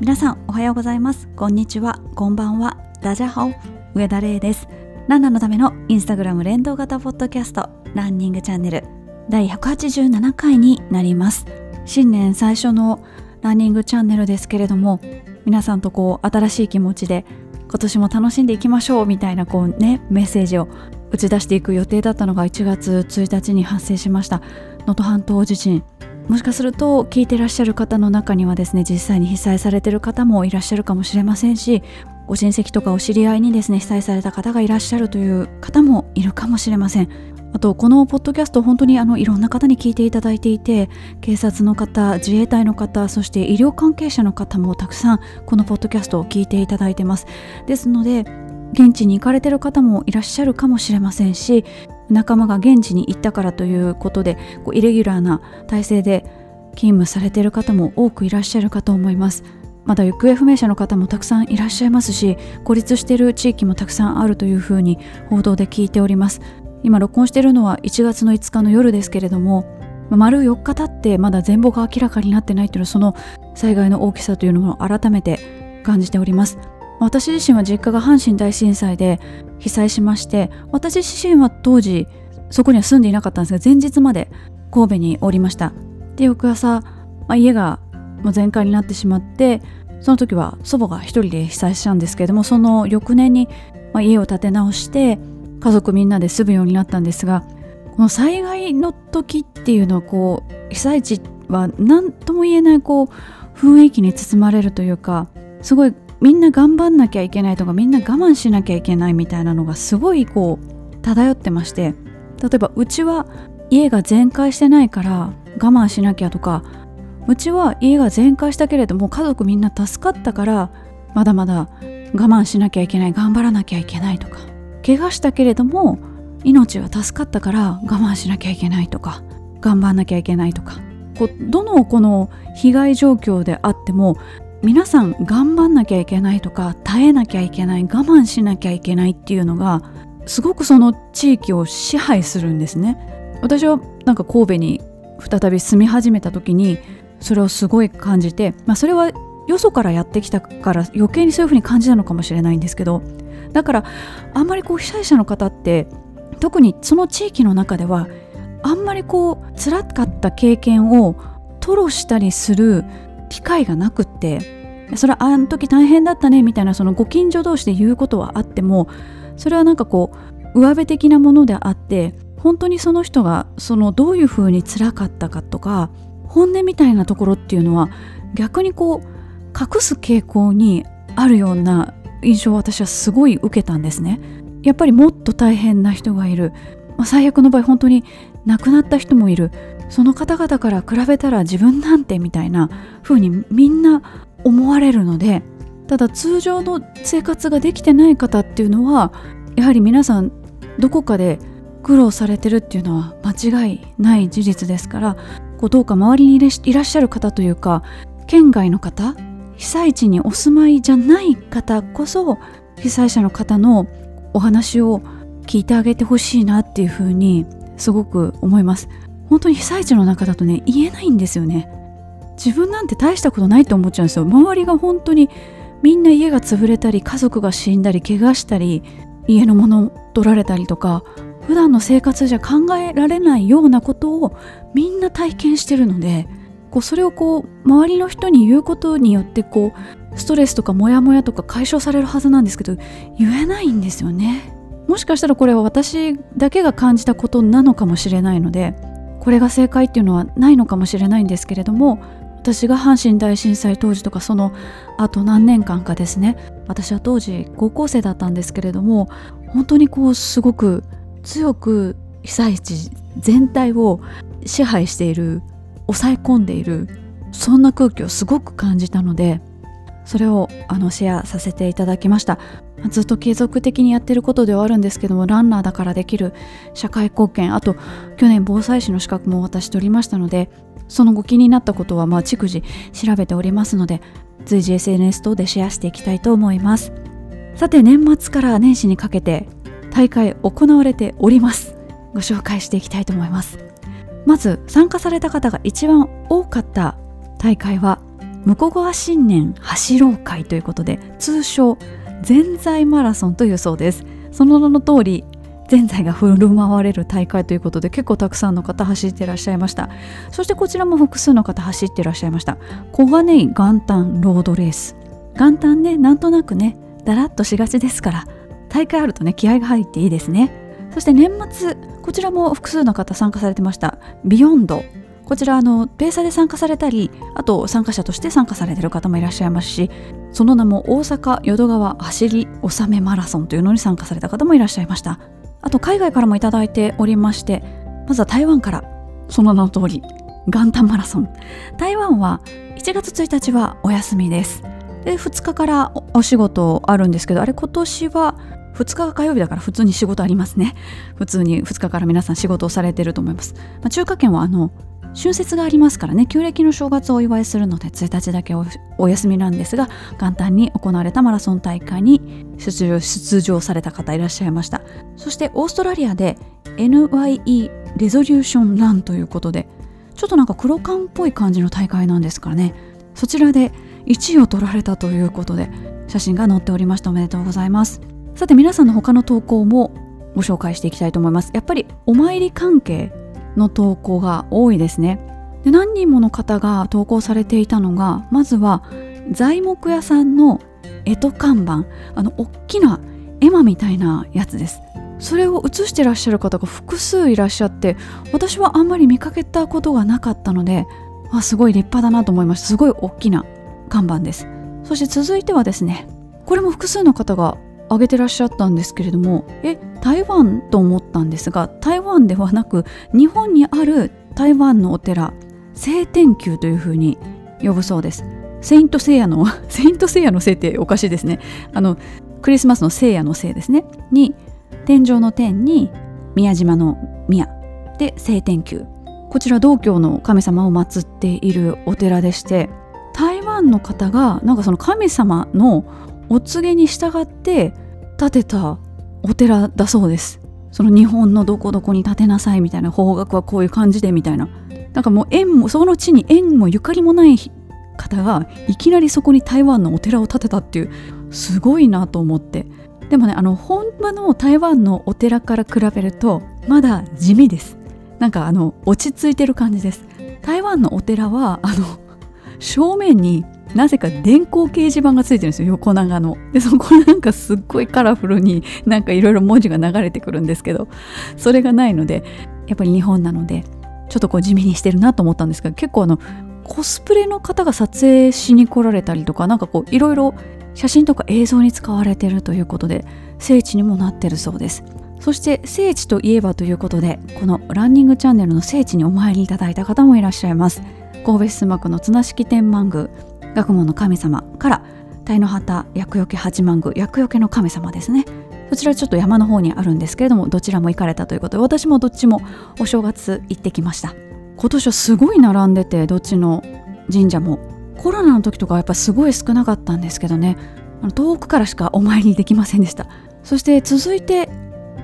皆さんおはようございます。こんにちは。こんばんは。ダジャハオ上田玲です。ランナーのためのインスタグラム連動型ポッドキャストランニングチャンネル第187回になります。新年最初のランニングチャンネルですけれども皆さんとこう新しい気持ちで今年も楽しんでいきましょうみたいなこうねメッセージを打ち出していく予定だったのが1月1日に発生しました。能登半島地震。もしかすると聞いてらっしゃる方の中にはですね実際に被災されてる方もいらっしゃるかもしれませんしご親戚とかお知り合いにですね被災された方がいらっしゃるという方もいるかもしれません。あとこのポッドキャスト本当にあのいろんな方に聞いていただいていて警察の方自衛隊の方そして医療関係者の方もたくさんこのポッドキャストを聞いていただいてます。ですので現地に行かれてる方もいらっしゃるかもしれませんし仲間が現地に行ったからということでこうイレギュラーな体制で勤務されている方も多くいらっしゃるかと思います。まだ行方不明者の方もたくさんいらっしゃいますし孤立している地域もたくさんあるというふうに報道で聞いております。今録音しているのは1月の5日の夜ですけれども丸4日経ってまだ全貌が明らかになってないというのはその災害の大きさというのを改めて感じております。私自身は実家が阪神大震災で被災しまして私自身は当時そこには住んでいなかったんですが前日まで神戸におりました。で翌朝、まあ、家が全壊になってしまってその時は祖母が一人で被災したんですけれどもその翌年に、家を建て直して家族みんなで住むようになったんですがこの災害の時っていうのはこう被災地は何とも言えないこう雰囲気に包まれるというかすごいみんな頑張んなきゃいけないとかみんな我慢しなきゃいけないみたいなのがすごいこう漂ってまして例えばうちは家が全壊してないから我慢しなきゃとかうちは家が全壊したけれども家族みんな助かったからまだまだ我慢しなきゃいけない頑張らなきゃいけないとか怪我したけれども命は助かったから我慢しなきゃいけないとか頑張んなきゃいけないとかこうどのこの被害状況であっても皆さん頑張んなきゃいけないとか耐えなきゃいけない我慢しなきゃいけないっていうのがすごくその地域を支配するんですね。私はなんか神戸に再び住み始めた時にそれをすごい感じて、まあ、それはよそからやってきたから余計にそういうふうに感じたのかもしれないんですけどだからあんまりこう被災者の方って特にその地域の中ではあんまりこう辛かった経験を吐露したりする機会がなくってそれはあの時大変だったねみたいなそのご近所同士で言うことはあってもそれはなんかこう上辺的なものであって本当にその人がそのどういうふうに辛かったかとか本音みたいなところっていうのは逆にこう隠す傾向にあるような印象を私はすごい受けたんですね。やっぱりもっと大変な人がいる、まあ、最悪の場合本当に亡くなった人もいる。その方々から比べたら自分なんてみたいな風にみんな思われるのでただ通常の生活ができてない方っていうのはやはり皆さんどこかで苦労されてるっていうのは間違いない事実ですからこうどうか周りにいらっしゃる方というか県外の方被災地にお住まいじゃない方こそ被災者の方のお話を聞いてあげてほしいなっていうふうにすごく思います。本当に被災地の中だとね言えないんですよね。自分なんて大したことないと思っちゃうんですよ。周りが本当にみんな家が潰れたり家族が死んだり怪我したり家のもの取られたりとか普段の生活じゃ考えられないようなことをみんな体験してるのでこうそれをこう周りの人に言うことによってこうストレスとかモヤモヤとか解消されるはずなんですけど言えないんですよね。もしかしたらこれは私だけが感じたことなのかもしれないのでこれが正解っていうのはないのかもしれないんですけれども私が阪神大震災当時とかそのあと何年間かですね私は当時高校生だったんですけれども本当にこうすごく強く被災地全体を支配している抑え込んでいるそんな空気をすごく感じたのでそれをあのシェアさせていただきました。ずっと継続的にやってることではあるんですけどもランナーだからできる社会貢献あと去年防災士の資格も私取りましたのでそのご気になったことはまあ逐次調べておりますので随時 SNS 等でシェアしていきたいと思います。さて年末から年始にかけて大会行われております。ご紹介していきたいと思います。まず参加された方が一番多かった大会は向川新年走ろう会ということで通称ぜんざいマラソンというそうです。その名の通りぜんざいが振る舞われる大会ということで結構たくさんの方走ってらっしゃいました。そしてこちらも複数の方走ってらっしゃいました小金井元旦ロードレース元旦ねなんとなくねだらっとしがちですから大会あるとね気合が入っていいですねそして年末こちらも複数の方参加されてました。ビヨンドこちらあのペーサーで参加されたりあと参加者として参加されてる方もいらっしゃいますしその名も大阪淀川走り納めマラソンというのに参加された方もいらっしゃいました。あと海外からもいただいておりましてまずは台湾からその名の通り元旦マラソン。台湾は1月1日はお休みです。で2日からお仕事あるんですけどあれ今年は2日が火曜日だから普通に仕事ありますね。普通に2日から皆さん仕事をされてると思います、まあ、中華圏はあの春節がありますからね旧暦の正月をお祝いするので1日だけお休みなんですが元旦に行われたマラソン大会に出場された方いらっしゃいました。そしてオーストラリアで NYE レゾリューションランということでちょっとなんか黒缶っぽい感じの大会なんですからね。そちらで1位を取られたということで写真が載っておりました。おめでとうございます。さて皆さんの他の投稿もご紹介していきたいと思います。やっぱりお参り関係の投稿が多いですね。で何人もの方が投稿されていたのがまずは材木屋さんの干支看板あの大きな絵馬みたいなやつです。それを写してらっしゃる方が複数いらっしゃって私はあんまり見かけたことがなかったのであすごい立派だなと思いました。すごい大きな看板です。そして続いてはですねこれも複数の方が挙げてらっしゃったんですけれどもえ台湾と思ったんですが台湾ではなく日本にある台湾のお寺聖天宮というふうに呼ぶそうです。セイント聖夜のセイント聖夜の聖っておかしいですね。あのクリスマスの聖夜の聖ですね。に天上の天に宮島の宮。で聖天宮。こちら道教の神様を祀っているお寺でして台湾の方がなんかその神様のお告げに従って建てたお寺だそうです。その日本のどこどこに建てなさいみたいな方角はこういう感じでみたいな。なんかもう縁もその地に縁もゆかりもない方がいきなりそこに台湾のお寺を建てたっていうすごいなと思って。でもねあの本場の台湾のお寺から比べるとまだ地味です。なんかあの落ち着いてる感じです。台湾のお寺はあの正面になぜか電光掲示板がついてるんですよ横長の。でそこなんかすっごいカラフルになんかいろいろ文字が流れてくるんですけどそれがないのでやっぱり日本なのでちょっとこう地味にしてるなと思ったんですけど結構あのコスプレの方が撮影しに来られたりとかなんかこういろいろ写真とか映像に使われてるということで聖地にもなってるそうです。そして聖地といえばということでこのランニングチャンネルの聖地にお参りいただいた方もいらっしゃいます。神戸市須磨区の綱敷天満宮学問の神様から鯛の旗厄除け八幡宮厄除けの神様ですね。そちらちょっと山の方にあるんですけれどもどちらも行かれたということで私もどっちもお正月行ってきました。今年はすごい並んでてどっちの神社も。コロナの時とかはやっぱすごい少なかったんですけどね。遠くからしかお参りできませんでした。そして続いて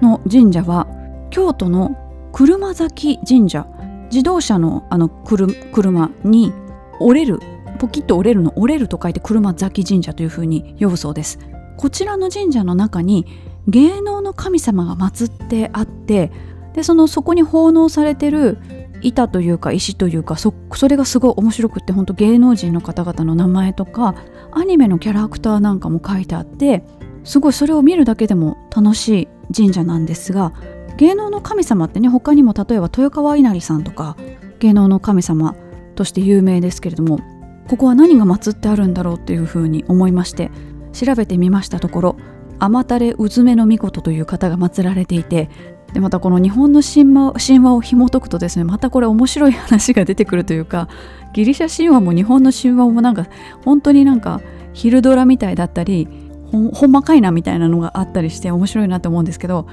の神社は京都の車崎神社。自動車のあの車に折れるポキッと折れるの折れると書いて車崎神社というふうに呼ぶそうです。こちらの神社の中に芸能の神様が祀ってあってでそのそこに奉納されてる板というか石というかそそれがすごい面白くって本当芸能人の方々の名前とかアニメのキャラクターなんかも書いてあってすごいそれを見るだけでも楽しい神社なんですが芸能の神様ってね他にも例えば豊川稲荷さんとか芸能の神様として有名ですけれどもここは何が祀ってあるんだろうっていうふうに思いまして調べてみましたところ天垂うずめの御事という方が祀られていてでまたこの日本の神話神話を紐解くとですねまたこれ面白い話が出てくるというかギリシャ神話も日本の神話もなんか本当になんか昼ドラみたいだったりほんまかいなみたいなのがあったりして面白いなと思うんですけど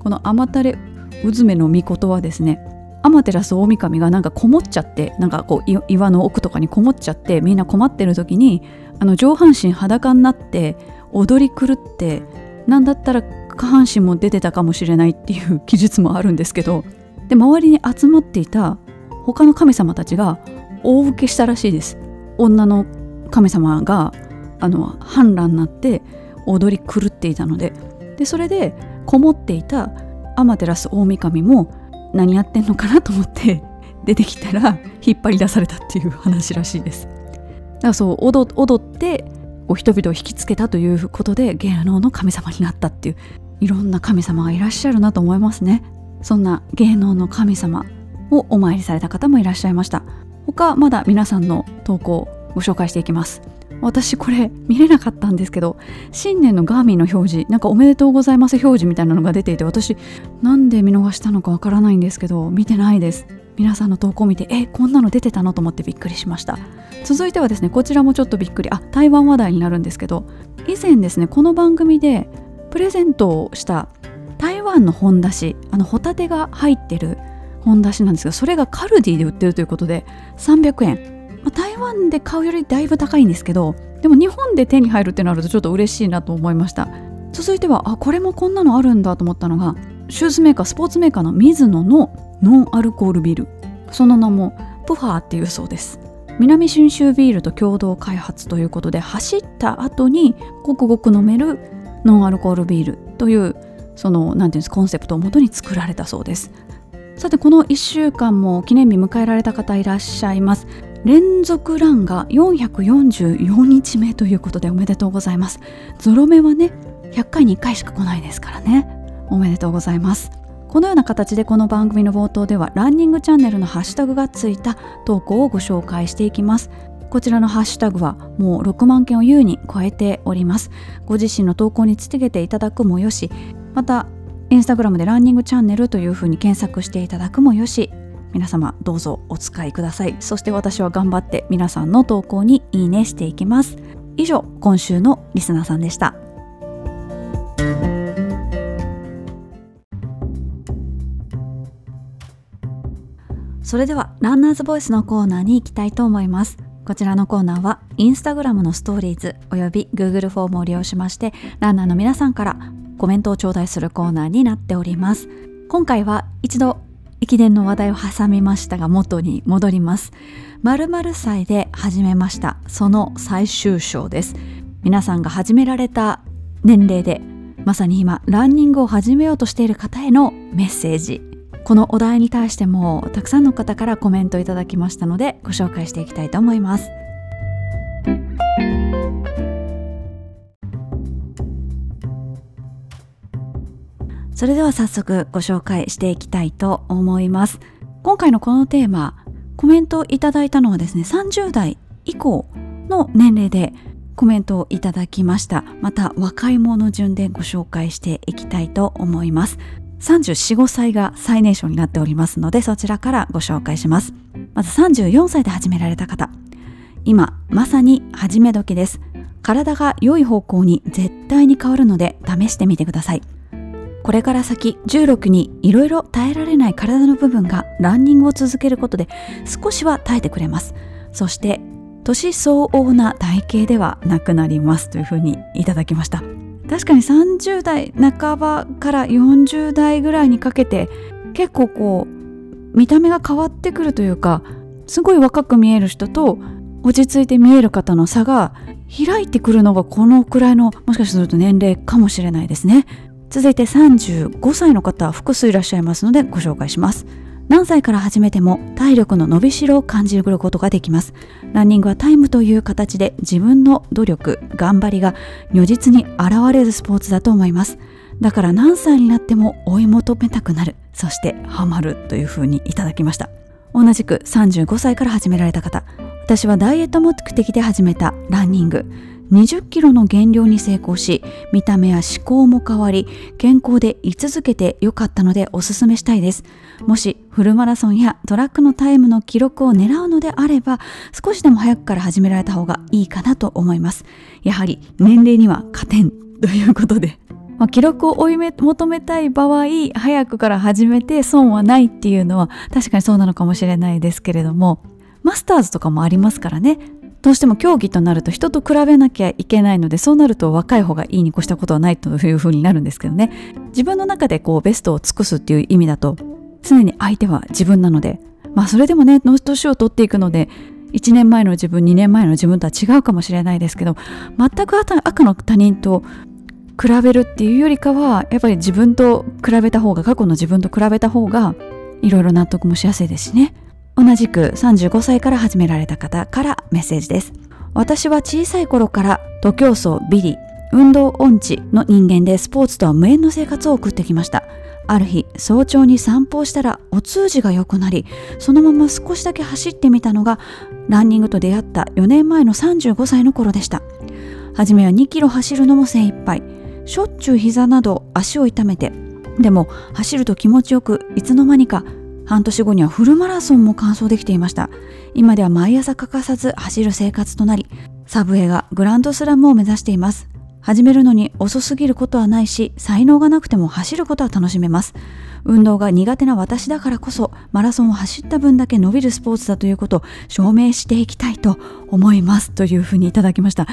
この天垂うずめの御事はですね天照大神がなんかこもっちゃってなんかこう岩の奥とかにこもっちゃってみんな困ってる時にあの上半身裸になって踊り狂ってなんだったら下半身も出てたかもしれないっていう記述もあるんですけどで周りに集まっていた他の神様たちが大受けしたらしいです。女の神様があの反乱になって踊り狂っていたので。でそれでこもっていた天照大神も何やってんのかなと思って 出てきたら引っ張り出されたっていう話らしいです。だからそう踊ってこう人々を引きつけたということで芸能の神様になったっていういろんな神様がいらっしゃるなと思いますね。そんな芸能の神様をお参りされた方もいらっしゃいました他まだ皆さんの投稿をご紹介していきます私これ見れなかったんですけど新年のガーミンの表示なんかおめでとうございます表示みたいなのが出ていて私なんで見逃したのかわからないんですけど見てないです。皆さんの投稿を見てえこんなの出てたのと思ってびっくりしました。続いてはですねこちらもちょっとびっくり。あ台湾話題になるんですけど以前ですねこの番組でプレゼントをした台湾の本だしあのホタテが入ってる本だしなんですがそれがカルディで売ってるということで300円、ま、台湾で買うよりだいぶ高いんですけどでも日本で手に入るってなるとちょっと嬉しいなと思いました。続いてはあこれもこんなのあるんだと思ったのがシューズメーカースポーツメーカーのミズノのノンアルコールビール。その名もプファーっていうそうです。南信州ビールと共同開発ということで走った後にごくごく飲めるノンアルコールビールというその何て言うんですコンセプトをもとに作られたそうです。さてこの1週間も記念日迎えられた方いらっしゃいます。連続ランが444日目ということでおめでとうございます。ゾロ目はね100回に1回しか来ないですからね。おめでとうございます。このような形でこの番組の冒頭ではランニングチャンネルのハッシュタグがついた投稿をご紹介していきます。こちらのハッシュタグはもう6万件を優に超えております。ご自身の投稿につけていただくもよしまたインスタグラムでランニングチャンネルというふうに検索していただくもよし皆様どうぞお使いください。そして私は頑張って皆さんの投稿にいいねしていきます。以上今週のリスナーさんでした。それではランナーズボイスのコーナーに行きたいと思います。こちらのコーナーはインスタグラムのストーリーズおよび Google フォームを利用しましてランナーの皆さんからコメントを頂戴するコーナーになっております。今回は一度駅伝の話題を挟みましたが元に戻ります。〇〇歳で始めました。その最終章です。皆さんが始められた年齢でまさに今ランニングを始めようとしている方へのメッセージ。このお題に対してもたくさんの方からコメントいただきましたのでご紹介していきたいと思います。それでは早速ご紹介していきたいと思います。今回のこのテーマコメントをいただいたのはですね30代以降の年齢でコメントをいただきました。また若い者順でご紹介していきたいと思います。34、5歳が最年少になっておりますのでそちらからご紹介します。まず34歳で始められた方。今まさに始め時です。体が良い方向に絶対に変わるので試してみてください。これから先16にいろいろ耐えられない体の部分がランニングを続けることで少しは耐えてくれます。そして年相応な体型ではなくなります。というふうにいただきました。確かに30代半ばから40代ぐらいにかけて結構こう見た目が変わってくるというかすごい若く見える人と落ち着いて見える方の差が開いてくるのがこのくらいのもしかすると年齢かもしれないですね。続いて35歳の方複数いらっしゃいますのでご紹介します。何歳から始めても体力の伸びしろを感じることができます。ランニングはタイムという形で自分の努力頑張りが如実に現れるスポーツだと思います。だから何歳になっても追い求めたくなる。そしてハマるというふうにいただきました。同じく35歳から始められた方。私はダイエット目的で始めたランニング。20キロの減量に成功し見た目や思考も変わり健康で居続けてよかったのでおすすめしたいです。もしフルマラソンやトラックのタイムの記録を狙うのであれば少しでも早くから始められた方がいいかなと思います。やはり年齢には加点ということで、記録を追い求めたい場合早くから始めて損はないっていうのは確かにそうなのかもしれないですけれどもマスターズとかもありますからね。どうしても競技となると人と比べなきゃいけないのでそうなると若い方がいいに越したことはないというふうになるんですけどね。自分の中でこうベストを尽くすっていう意味だと常に相手は自分なのでまあそれでもね年を取っていくので1年前の自分2年前の自分とは違うかもしれないですけど全く赤の他人と比べるっていうよりかはやっぱり自分と比べた方が過去の自分と比べた方がいろいろ納得もしやすいですしね。同じく35歳から始められた方からメッセージです。私は小さい頃から徒競走ビリ運動音痴の人間でスポーツとは無縁の生活を送ってきました。ある日早朝に散歩をしたらお通じが良くなりそのまま少しだけ走ってみたのがランニングと出会った4年前の35歳の頃でした。初めは2キロ走るのも精一杯。しょっちゅう膝など足を痛めてでも走ると気持ちよくいつの間にか半年後にはフルマラソンも完走できていました。今では毎朝欠かさず走る生活となりサブウェイがグランドスラムを目指しています。始めるのに遅すぎることはないし才能がなくても走ることは楽しめます。運動が苦手な私だからこそマラソンを走った分だけ伸びるスポーツだということを証明していきたいと思いますというふうにいただきました。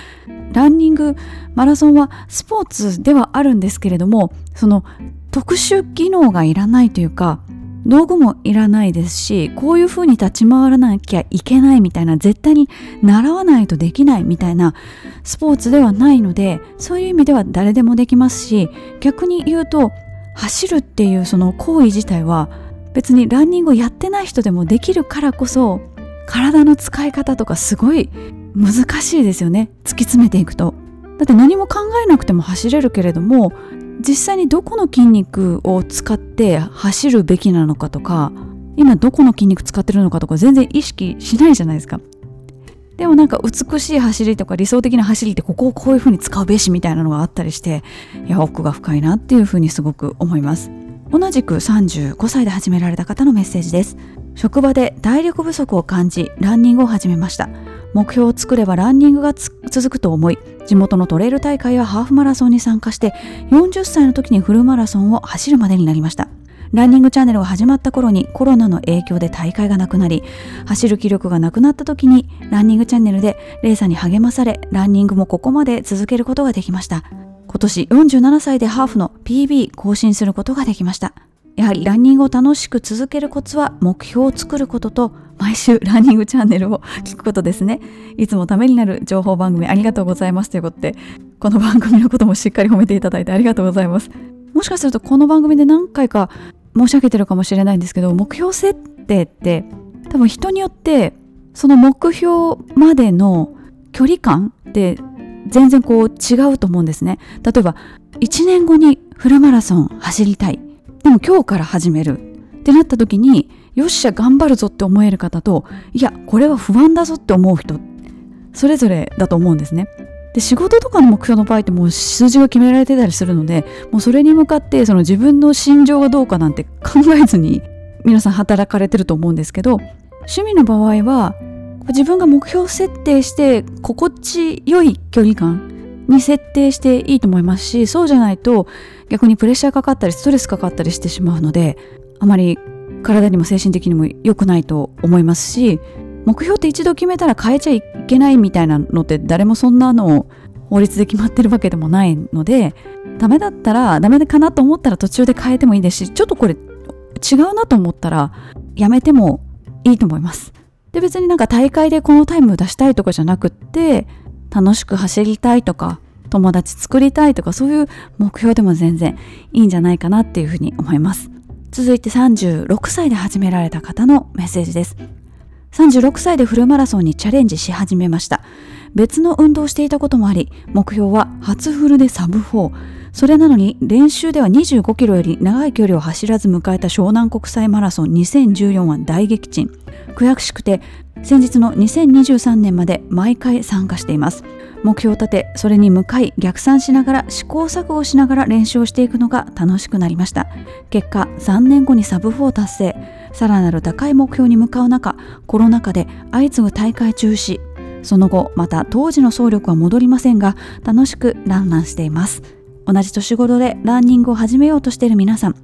ランニングマラソンはスポーツではあるんですけれどもその特殊技能がいらないというか道具もいらないですしこういう風に立ち回らなきゃいけないみたいな絶対に習わないとできないみたいなスポーツではないのでそういう意味では誰でもできますし逆に言うと走るっていうその行為自体は別にランニングをやってない人でもできるからこそ体の使い方とかすごい難しいですよね突き詰めていくと。だって何も考えなくても走れるけれども実際にどこの筋肉を使って走るべきなのかとか今どこの筋肉使ってるのかとか全然意識しないじゃないですか。でもなんか美しい走りとか理想的な走りってここをこういう風に使うべしみたいなのがあったりしていや奥が深いなっていう風にすごく思います。同じく35歳で始められた方のメッセージです。職場で体力不足を感じランニングを始めました。目標を作ればランニングが続くと思い地元のトレイル大会やハーフマラソンに参加して40歳の時にフルマラソンを走るまでになりました。ランニングチャンネルが始まった頃にコロナの影響で大会がなくなり走る気力がなくなった時にランニングチャンネルでレーサーに励まされランニングもここまで続けることができました。今年47歳でハーフの PB 更新することができました。やはりランニングを楽しく続けるコツは目標を作ることと毎週ランニングチャンネルを聞くことですね。いつもためになる情報番組ありがとうございますということでこの番組のこともしっかり褒めていただいてありがとうございます。もしかするとこの番組で何回か申し上げてるかもしれないんですけど目標設定って多分人によってその目標までの距離感って全然こう違うと思うんですね。例えば1年後にフルマラソン走りたい。でも今日から始める。ってなった時によっしゃ頑張るぞって思える方といやこれは不安だぞって思う人それぞれだと思うんですね。で仕事とかの目標の場合ってもう数字が決められてたりするのでもうそれに向かってその自分の心情がどうかなんて考えずに皆さん働かれてると思うんですけど趣味の場合は自分が目標設定して心地よい距離感に設定していいと思いますしそうじゃないと逆にプレッシャーかかったりストレスかかったりしてしまうのであまり体にも精神的にも良くないと思いますし目標って一度決めたら変えちゃいけないみたいなのって誰もそんなのを法律で決まってるわけでもないのでダメだったらダメかなと思ったら途中で変えてもいいですしちょっとこれ違うなと思ったらやめてもいいと思います。で別になんか大会でこのタイムを出したいとかじゃなくって楽しく走りたいとか友達作りたいとかそういう目標でも全然いいんじゃないかなっていうふうに思います。続いて36歳で始められた方のメッセージです。36歳でフルマラソンにチャレンジし始めました。別の運動をしていたこともあり目標は初フルでサブ4それなのに練習では25キロより長い距離を走らず迎えた湘南国際マラソン2014は大撃沈。悔しくて先日の2023年まで毎回参加しています。目標を立てそれに向かい逆算しながら試行錯誤しながら練習をしていくのが楽しくなりました。結果3年後にサブ4達成。さらなる高い目標に向かう中コロナ禍で相次ぐ大会中止。その後また当時の総力は戻りませんが楽しくランランしています。同じ年頃でランニングを始めようとしている皆さん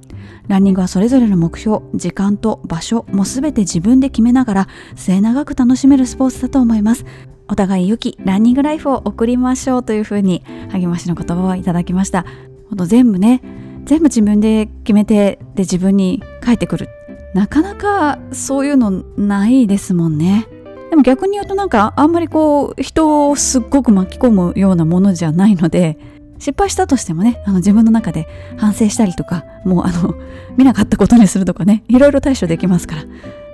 ランニングはそれぞれの目標時間と場所も全て自分で決めながら末永く楽しめるスポーツだと思います。お互い良きランニングライフを送りましょうというふうに励ましの言葉をいただきました。ほん全部ね全部自分で決めてで自分に返ってくる。なかなかそういうのないですもんね。でも逆に言うとなんかあんまりこう人をすっごく巻き込むようなものじゃないので失敗したとしてもねあの自分の中で反省したりとかもうあの 見なかったことにするとかねいろいろ対処できますから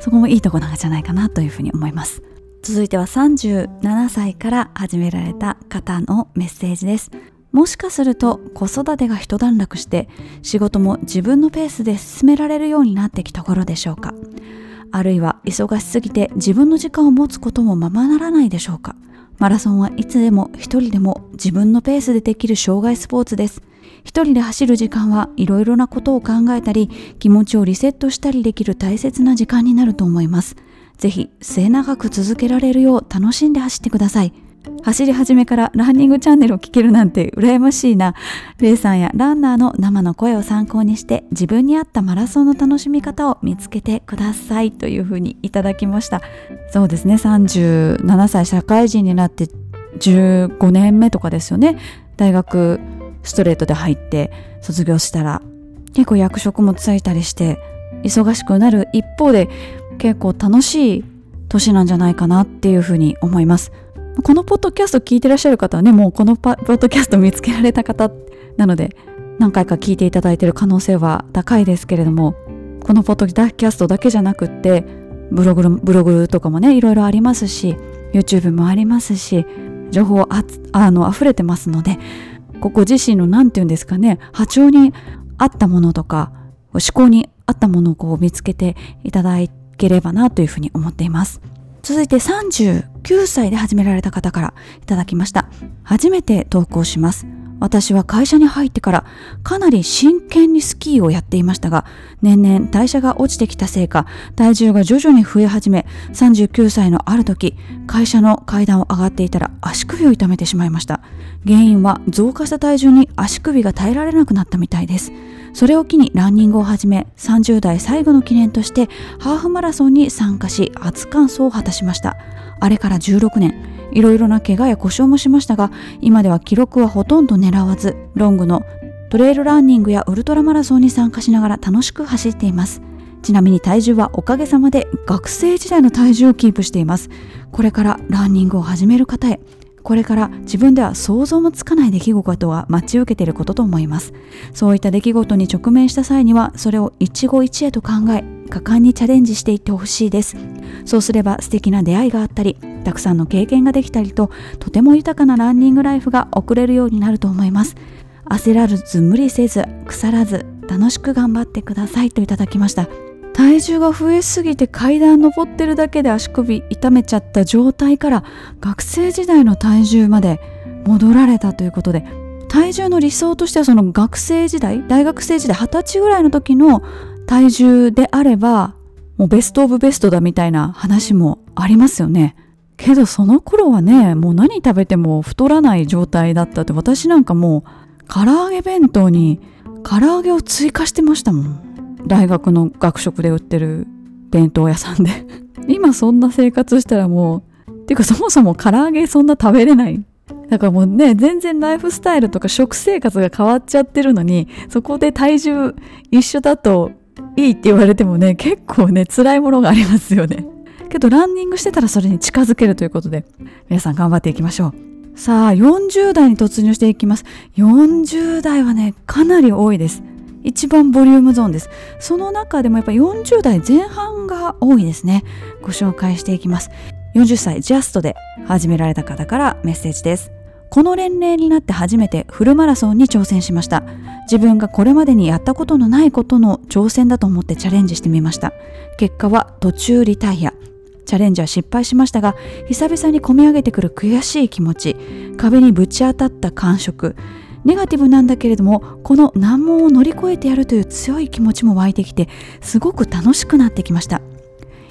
そこもいいとこなんじゃないかなというふうに思います。続いては37歳から始められた方のメッセージです。もしかすると子育てが一段落して仕事も自分のペースで進められるようになってきた頃でしょうか。あるいは忙しすぎて自分の時間を持つこともままならないでしょうか？マラソンはいつでも一人でも自分のペースでできる障害スポーツです。一人で走る時間はいろいろなことを考えたり気持ちをリセットしたりできる大切な時間になると思います。ぜひ末永く続けられるよう楽しんで走ってください。走り始めからランニングチャンネルを聞けるなんて羨ましいな。レイさんやランナーの生の声を参考にして自分に合ったマラソンの楽しみ方を見つけてくださいというふうにいただきました。そうですね、37歳社会人になって15年目とかですよね。大学ストレートで入って卒業したら結構役職もついたりして忙しくなる一方で結構楽しい年なんじゃないかなっていうふうに思います。このポッドキャスト聞いてらっしゃる方はね、もうこのポッドキャスト見つけられた方なので、何回か聞いていただいている可能性は高いですけれども、このポッドキャストだけじゃなくって、ブログブログとかもね、いろいろありますし、YouTube もありますし、情報ああの溢れてますので、ここ自身の何て言うんですかね、波長に合ったものとか、思考に合ったものをこう見つけていただければなというふうに思っています。続いて9歳で始められた方からいただきました。初めて投稿します。私は会社に入ってからかなり真剣にスキーをやっていましたが、年々代謝が落ちてきたせいか、体重が徐々に増え始め、39歳のある時、会社の階段を上がっていたら足首を痛めてしまいました。原因は増加した体重に足首が耐えられなくなったみたいです。それを機にランニングを始め30代最後の記念としてハーフマラソンに参加し初完走を果たしました。あれから16年。いろいろな怪我や故障もしましたが今では記録はほとんど狙わずロングのトレイルランニングやウルトラマラソンに参加しながら楽しく走っています。ちなみに体重はおかげさまで学生時代の体重をキープしています。これからランニングを始める方へ。これから自分では想像もつかない出来事は待ち受けていることと思います。そういった出来事に直面した際にはそれを一期一会と考え果敢にチャレンジしていってほしいです。そうすれば素敵な出会いがあったりたくさんの経験ができたりととても豊かなランニングライフが送れるようになると思います。焦らず無理せず腐らず楽しく頑張ってくださいといただきました。体重が増えすぎて階段登ってるだけで足首痛めちゃった状態から学生時代の体重まで戻られたということで体重の理想としてはその学生時代大学生時代二十歳ぐらいの時の体重であればもうベストオブベストだみたいな話もありますよね。けどその頃はねもう何食べても太らない状態だったって私なんかもう唐揚げ弁当に唐揚げを追加してましたもん。大学の学食で売ってる弁当屋さんで。今そんな生活したらもうっていうかそもそも唐揚げそんな食べれない。だからもうね全然ライフスタイルとか食生活が変わっちゃってるのにそこで体重一緒だといいって言われてもね結構ね辛いものがありますよね。けどランニングしてたらそれに近づけるということで皆さん頑張っていきましょう。さあ40代に突入していきます。40代はねかなり多いです。一番ボリュームゾーンです。その中でもやっぱり40代前半が多いですね。ご紹介していきます。40歳ジャストで始められた方からメッセージです。この年齢になって初めてフルマラソンに挑戦しました。自分がこれまでにやったことのないことの挑戦だと思ってチャレンジしてみました。結果は途中リタイア。チャレンジは失敗しましたが久々に込み上げてくる悔しい気持ち。壁にぶち当たった感触。ネガティブなんだけれどもこの難問を乗り越えてやるという強い気持ちも湧いてきてすごく楽しくなってきました。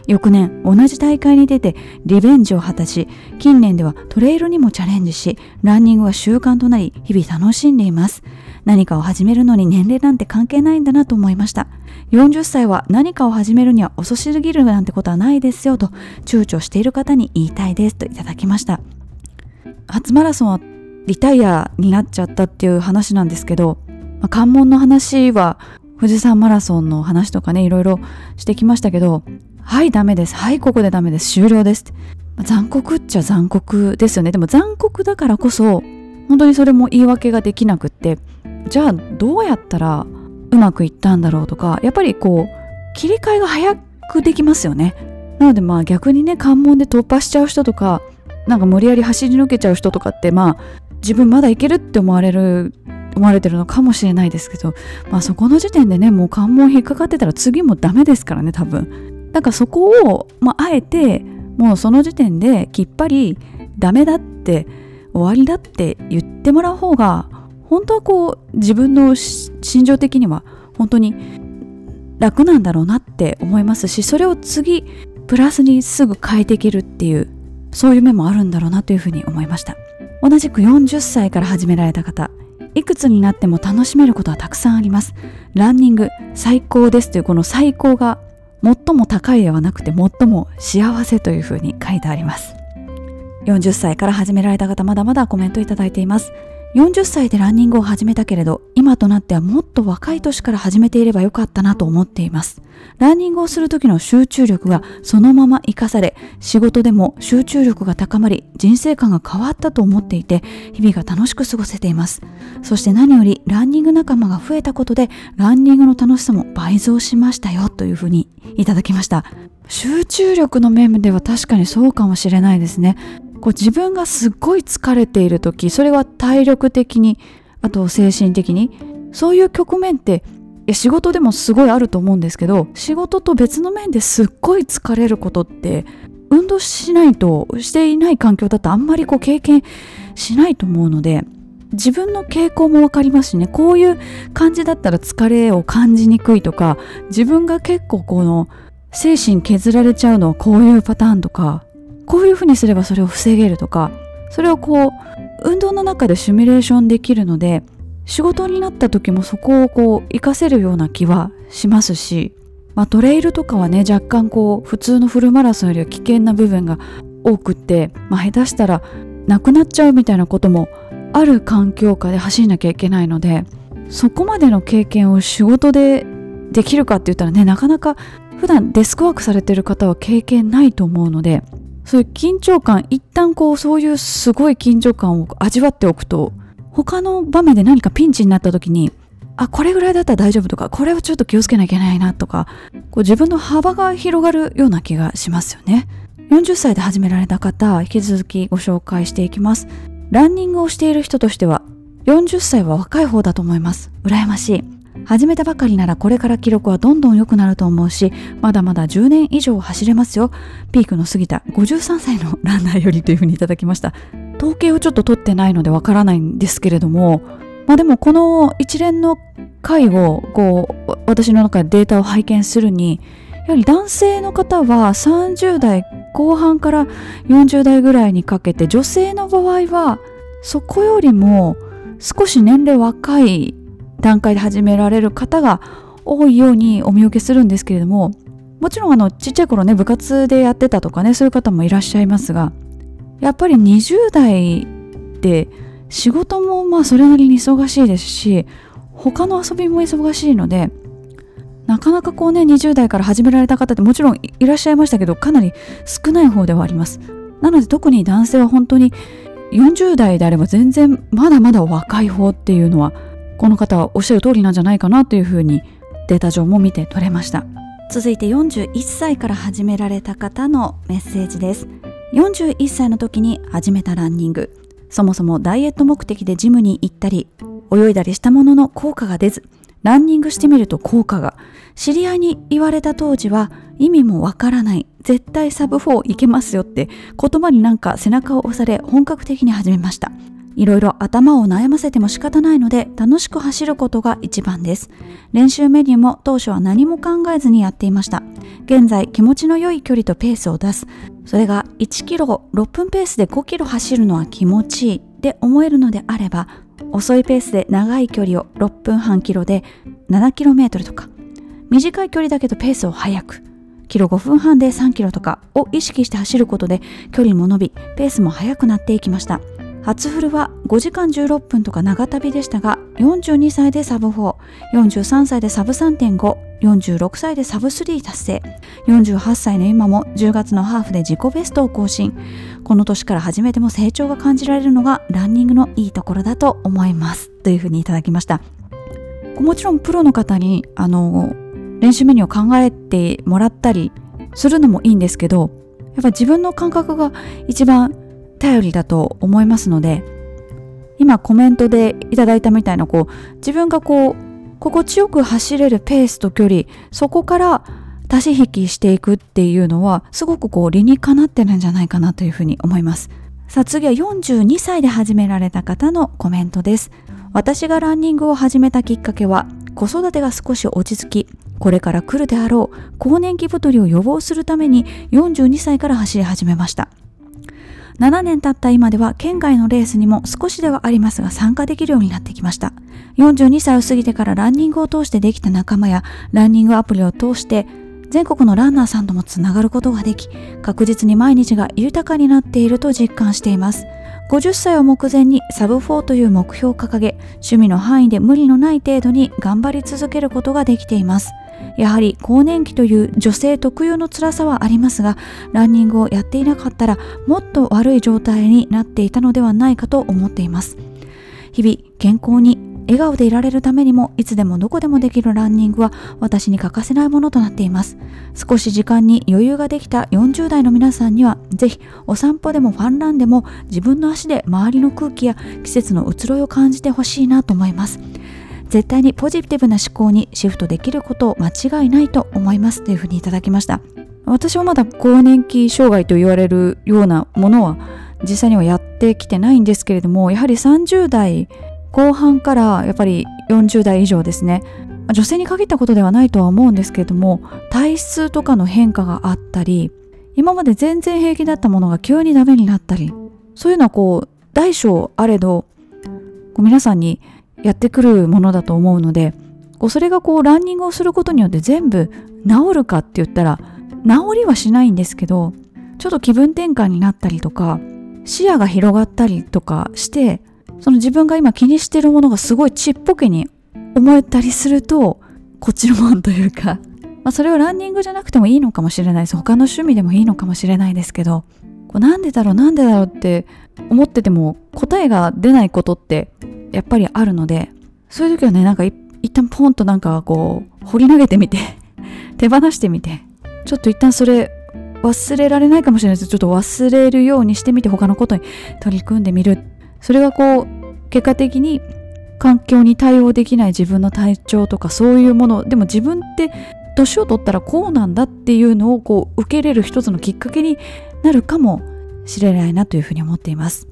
翌年同じ大会に出てリベンジを果たし近年ではトレイルにもチャレンジしランニングは習慣となり日々楽しんでいます。何かを始めるのに年齢なんて関係ないんだなと思いました。40歳は何かを始めるには遅すぎるなんてことはないですよと躊躇している方に言いたいですといただきました。初マラソンはリタイアになっちゃったっていう話なんですけど、まあ、関門の話は富士山マラソンの話とかねいろいろしてきましたけどはいダメです。はいここでダメです。終了です残酷っちゃ残酷ですよね。でも残酷だからこそ本当にそれも言い訳ができなくってじゃあどうやったらうまくいったんだろうとかやっぱりこう切り替えが早くできますよね。なのでまあ逆にね関門で突破しちゃう人とかなんか無理やり走り抜けちゃう人とかってまあ自分まだいけるって思われる思われてるのかもしれないですけどまあそこの時点でねもう関門引っかかってたら次もダメですからね多分。だからそこを、まあ、あえてもうその時点できっぱりダメだって終わりだって言ってもらう方が本当はこう自分の心情的には本当に楽なんだろうなって思いますしそれを次プラスにすぐ変えていけるっていうそういう面もあるんだろうなというふうに思いました。同じく40歳から始められた方いくつになっても楽しめることはたくさんあります。ランニング最高ですというこの最高が最も高いではなくて最も幸せというふうに書いてあります。40歳から始められた方まだまだコメントいただいています。40歳でランニングを始めたけれど今となってはもっと若い年から始めていればよかったなと思っています。ランニングをする時の集中力がそのまま活かされ仕事でも集中力が高まり人生観が変わったと思っていて日々が楽しく過ごせています。そして何よりランニング仲間が増えたことでランニングの楽しさも倍増しましたよというふうにいただきました。集中力の面では確かにそうかもしれないですね。こう自分がすっごい疲れている時それは体力的にあと精神的にそういう局面って仕事でもすごいあると思うんですけど仕事と別の面ですっごい疲れることって運動しないとしていない環境だとあんまりこう経験しないと思うので自分の傾向も分かりますしね。こういう感じだったら疲れを感じにくいとか自分が結構この精神削られちゃうのはこういうパターンとかこういうふうにすればそれを防げるとかそれをこう運動の中でシミュレーションできるので仕事になった時もそこをこう活かせるような気はしますし、まあ、トレイルとかはね若干こう普通のフルマラソンよりは危険な部分が多くって、まあ、下手したらなくなっちゃうみたいなこともある環境下で走んなきゃいけないのでそこまでの経験を仕事でできるかって言ったらねなかなか普段デスクワークされてる方は経験ないと思うのでそういう緊張感一旦こうそういうすごい緊張感を味わっておくと他の場面で何かピンチになった時にあこれぐらいだったら大丈夫とかこれをちょっと気をつけなきゃいけないなとかこう自分の幅が広がるような気がしますよね。40歳で始められた方引き続きご紹介していきます。ランニングをしている人としては40歳は若い方だと思います。羨ましい。始めたばかりならこれから記録はどんどん良くなると思うしまだまだ10年以上走れますよ。ピークの過ぎた53歳のランナーよりというふうにいただきました。統計をちょっと取ってないのでわからないんですけれどもまあでもこの一連の回をこう私の中でデータを拝見するにやはり男性の方は30代後半から40代ぐらいにかけて女性の場合はそこよりも少し年齢若い段階で始められる方が多いようにお見受けするんですけれどももちろんあのちっちゃい頃ね部活でやってたとかねそういう方もいらっしゃいますがやっぱり20代って仕事もまあそれなりに忙しいですし他の遊びも忙しいのでなかなかこうね20代から始められた方ってもちろんいらっしゃいましたけどかなり少ない方ではあります。なので特に男性は本当に40代であれば全然まだまだ若い方っていうのはこの方はおっしゃる通りなんじゃないかなというふうにデータ上も見て取れました。続いて41歳から始められた方のメッセージです。41歳の時に始めたランニング。そもそもダイエット目的でジムに行ったり泳いだりしたものの効果が出ずランニングしてみると効果が。知り合いに言われた当時は意味もわからない。絶対サブ4いけますよって言葉になんか背中を押され本格的に始めました。いろいろ頭を悩ませても仕方ないので楽しく走ることが一番です。練習メニューも当初は何も考えずにやっていました。現在気持ちの良い距離とペースを出す。それが1キロ6分ペースで5キロ走るのは気持ちいいで思えるのであれば遅いペースで長い距離を6分半キロで7キロメートルとか短い距離だけどペースを速くキロ5分半で3キロとかを意識して走ることで距離も伸びペースも速くなっていきました初フルは5時間16分とか長旅でしたが42歳でサブ443歳でサブ3.5 46歳でサブ3達成48歳の今も10月のハーフで自己ベストを更新。この年から初めても成長が感じられるのがランニングのいいところだと思います。というふうにいただきました。もちろんプロの方にあの練習メニューを考えてもらったりするのもいいんですけどやっぱ自分の感覚が一番頼りだと思いますので今コメントでいただいたみたいなこう自分がこう心地よく走れるペースと距離そこから足し引きしていくっていうのはすごくこう理にかなってるんじゃないかなというふうに思います。さあ次は42歳で始められた方のコメントです。私がランニングを始めたきっかけは子育てが少し落ち着きこれから来るであろう更年期太りを予防するために42歳から走り始めました。7年経った今では県外のレースにも少しではありますが参加できるようになってきました。42歳を過ぎてからランニングを通してできた仲間やランニングアプリを通して全国のランナーさんともつながることができ確実に毎日が豊かになっていると実感しています。50歳を目前にサブ4という目標を掲げ趣味の範囲で無理のない程度に頑張り続けることができています。やはり更年期という女性特有の辛さはありますがランニングをやっていなかったらもっと悪い状態になっていたのではないかと思っています日々健康に笑顔でいられるためにもいつでもどこでもできるランニングは私に欠かせないものとなっています。少し時間に余裕ができた40代の皆さんにはぜひお散歩でもファンランでも自分の足で周りの空気や季節の移ろいを感じてほしいなと思います。絶対にポジティブな思考にシフトできることを間違いないと思いますというふうにいただきました。私はまだ更年期障害と言われるようなものは実際にはやってきてないんですけれどもやはり30代後半からやっぱり40代以上ですね。女性に限ったことではないとは思うんですけれども体質とかの変化があったり今まで全然平気だったものが急にダメになったりそういうのはこう大小あれどこう皆さんにやってくるものだと思うのでこうそれがこうランニングをすることによって全部治るかって言ったら治りはしないんですけどちょっと気分転換になったりとか視野が広がったりとかしてその自分が今気にしてるものがすごいちっぽけに思えたりするとこっちのもんというか、まあ、それはランニングじゃなくてもいいのかもしれない。です他の趣味でもいいのかもしれないですけどこうなんでだろうなんでだろうって思ってても答えが出ないことってやっぱりあるのでそういう時はねなんか一旦ポンとなんかこう掘り投げてみて 手放してみてちょっと一旦それ忘れられないかもしれないです。ちょっと忘れるようにしてみて他のことに取り組んでみるそれがこう結果的に環境に対応できない自分の体調とかそういうものでも自分って年を取ったらこうなんだっていうのをこう受け入れる一つのきっかけになるかもしれないなというふうに思っています。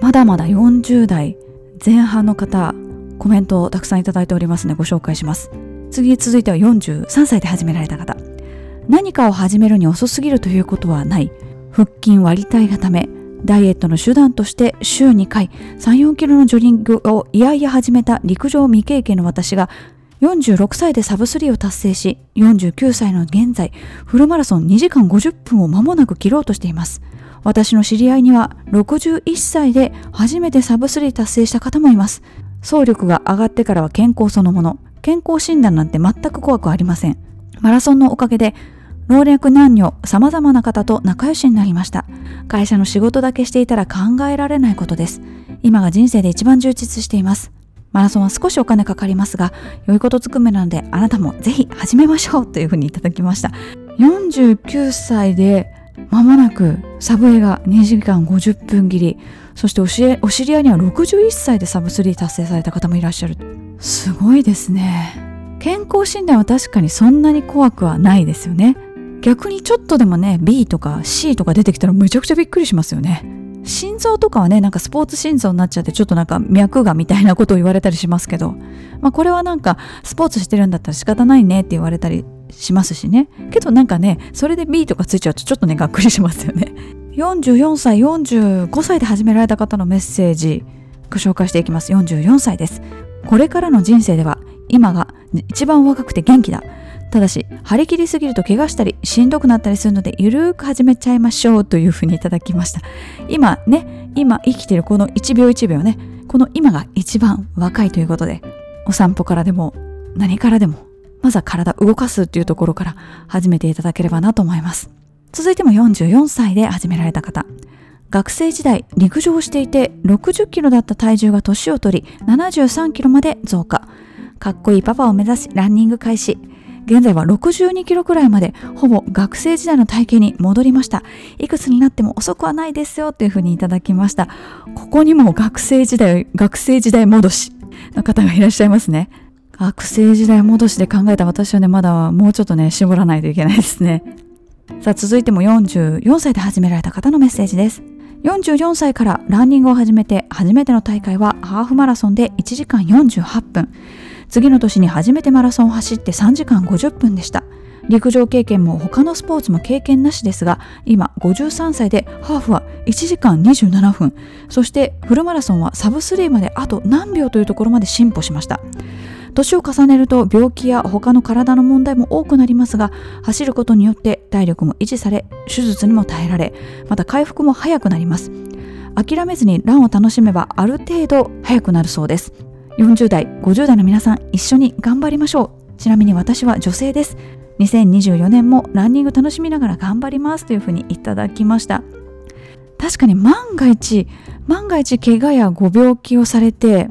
まだまだ40代前半の方コメントをたくさんいただいておりますのでご紹介します。次続いては43歳で始められた方。何かを始めるに遅すぎるということはない。腹筋割りたいがためダイエットの手段として週2回3、4キロのジョギングをいやいや始めた陸上未経験の私が46歳でサブ3を達成し、49歳の現在、フルマラソン2時間50分を間もなく切ろうとしています。私の知り合いには61歳で初めてサブ3達成した方もいます。総力が上がってからは健康そのもの。健康診断なんて全く怖くありません。マラソンのおかげで老若男女様々な方と仲良しになりました。会社の仕事だけしていたら考えられないことです。今が人生で一番充実しています。マラソンは少しお金かかりますが、良いことずくめなので、あなたもぜひ始めましょうというふうにいただきました。49歳でまもなくサブエが2時間50分切り、そしてお知り合いには61歳でサブ3達成された方もいらっしゃる。すごいですね。健康診断は確かにそんなに怖くはないですよね。逆にちょっとでもね B とか C とか出てきたらめちゃくちゃびっくりしますよね。心臓とかはねなんかスポーツ心臓になっちゃってちょっとなんか脈がみたいなことを言われたりしますけど、まあ、これはなんかスポーツしてるんだったら仕方ないねって言われたりしますしね。けどなんかねそれで B とかついちゃうとちょっとねがっくりしますよね。44歳45歳で始められた方のメッセージご紹介していきます。44歳です。これからの人生では今が一番若くて元気だ。ただし張り切りすぎると怪我したりしんどくなったりするのでゆるーく始めちゃいましょうというふうにいただきました今ね今生きてるこの1秒1秒ねこの今が一番若いということでお散歩からでも何からでもまずは体動かすっていうところから始めていただければなと思います。続いても44歳で始められた方。学生時代陸上をしていて60キロだった体重が年を取り73キロまで増加。かっこいいパパを目指しランニング開始。現在は62キロくらいまでほぼ学生時代の体型に戻りました。いくつになっても遅くはないですよというふうにいただきました。ここにも学生時代、学生時代戻しの方がいらっしゃいますね。学生時代戻しで考えた私はね、まだもうちょっとね、絞らないといけないですね。さあ、続いても44歳で始められた方のメッセージです。44歳からランニングを始めて初めての大会はハーフマラソンで1時間48分次の年に初めてマラソンを走って3時間50分でした。陸上経験も他のスポーツも経験なしですが今53歳でハーフは1時間27分。そしてフルマラソンはサブ3まであと何秒というところまで進歩しました。年を重ねると病気や他の体の問題も多くなりますが走ることによって体力も維持され手術にも耐えられまた回復も早くなります。諦めずにランを楽しめばある程度早くなるそうです。40代50代の皆さん一緒に頑張りましょう。ちなみに私は女性です。2024年もランニング楽しみながら頑張ります。というふうにいただきました。確かに万が一万が一怪我やご病気をされて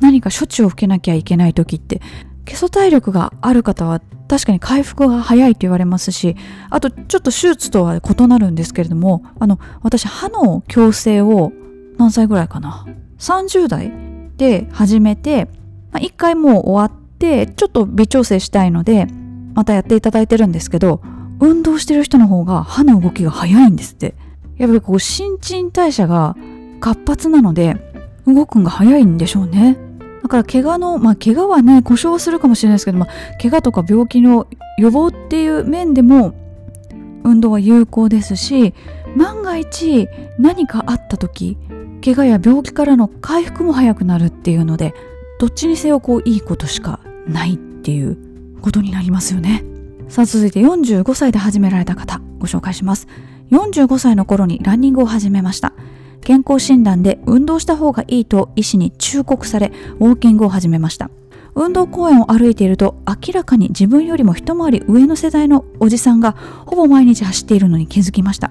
何か処置を受けなきゃいけない時って基礎体力がある方は確かに回復が早いと言われますしあとちょっと手術とは異なるんですけれどもあの私歯の矯正を何歳ぐらいかな？30代で始めて、まあ、1回もう終わってちょっと微調整したいのでまたやっていただいてるんですけど運動してる人の方が歯の動きが早いんですって。やっぱりこう新陳代謝が活発なので動くんが早いんでしょうね。だから怪我の、まあ怪我はね、故障するかもしれないですけど、まあ怪我とか病気の予防っていう面でも運動は有効ですし、万が一何かあった時、怪我や病気からの回復も早くなるっていうので、どっちにせよこういいことしかないっていうことになりますよね。さあ続いて45歳で始められた方ご紹介します。45歳の頃にランニングを始めました。健康診断で運動した方がいいと医師に忠告されウォーキングを始めました運動公園を歩いていると明らかに自分よりも一回り上の世代のおじさんがほぼ毎日走っているのに気づきました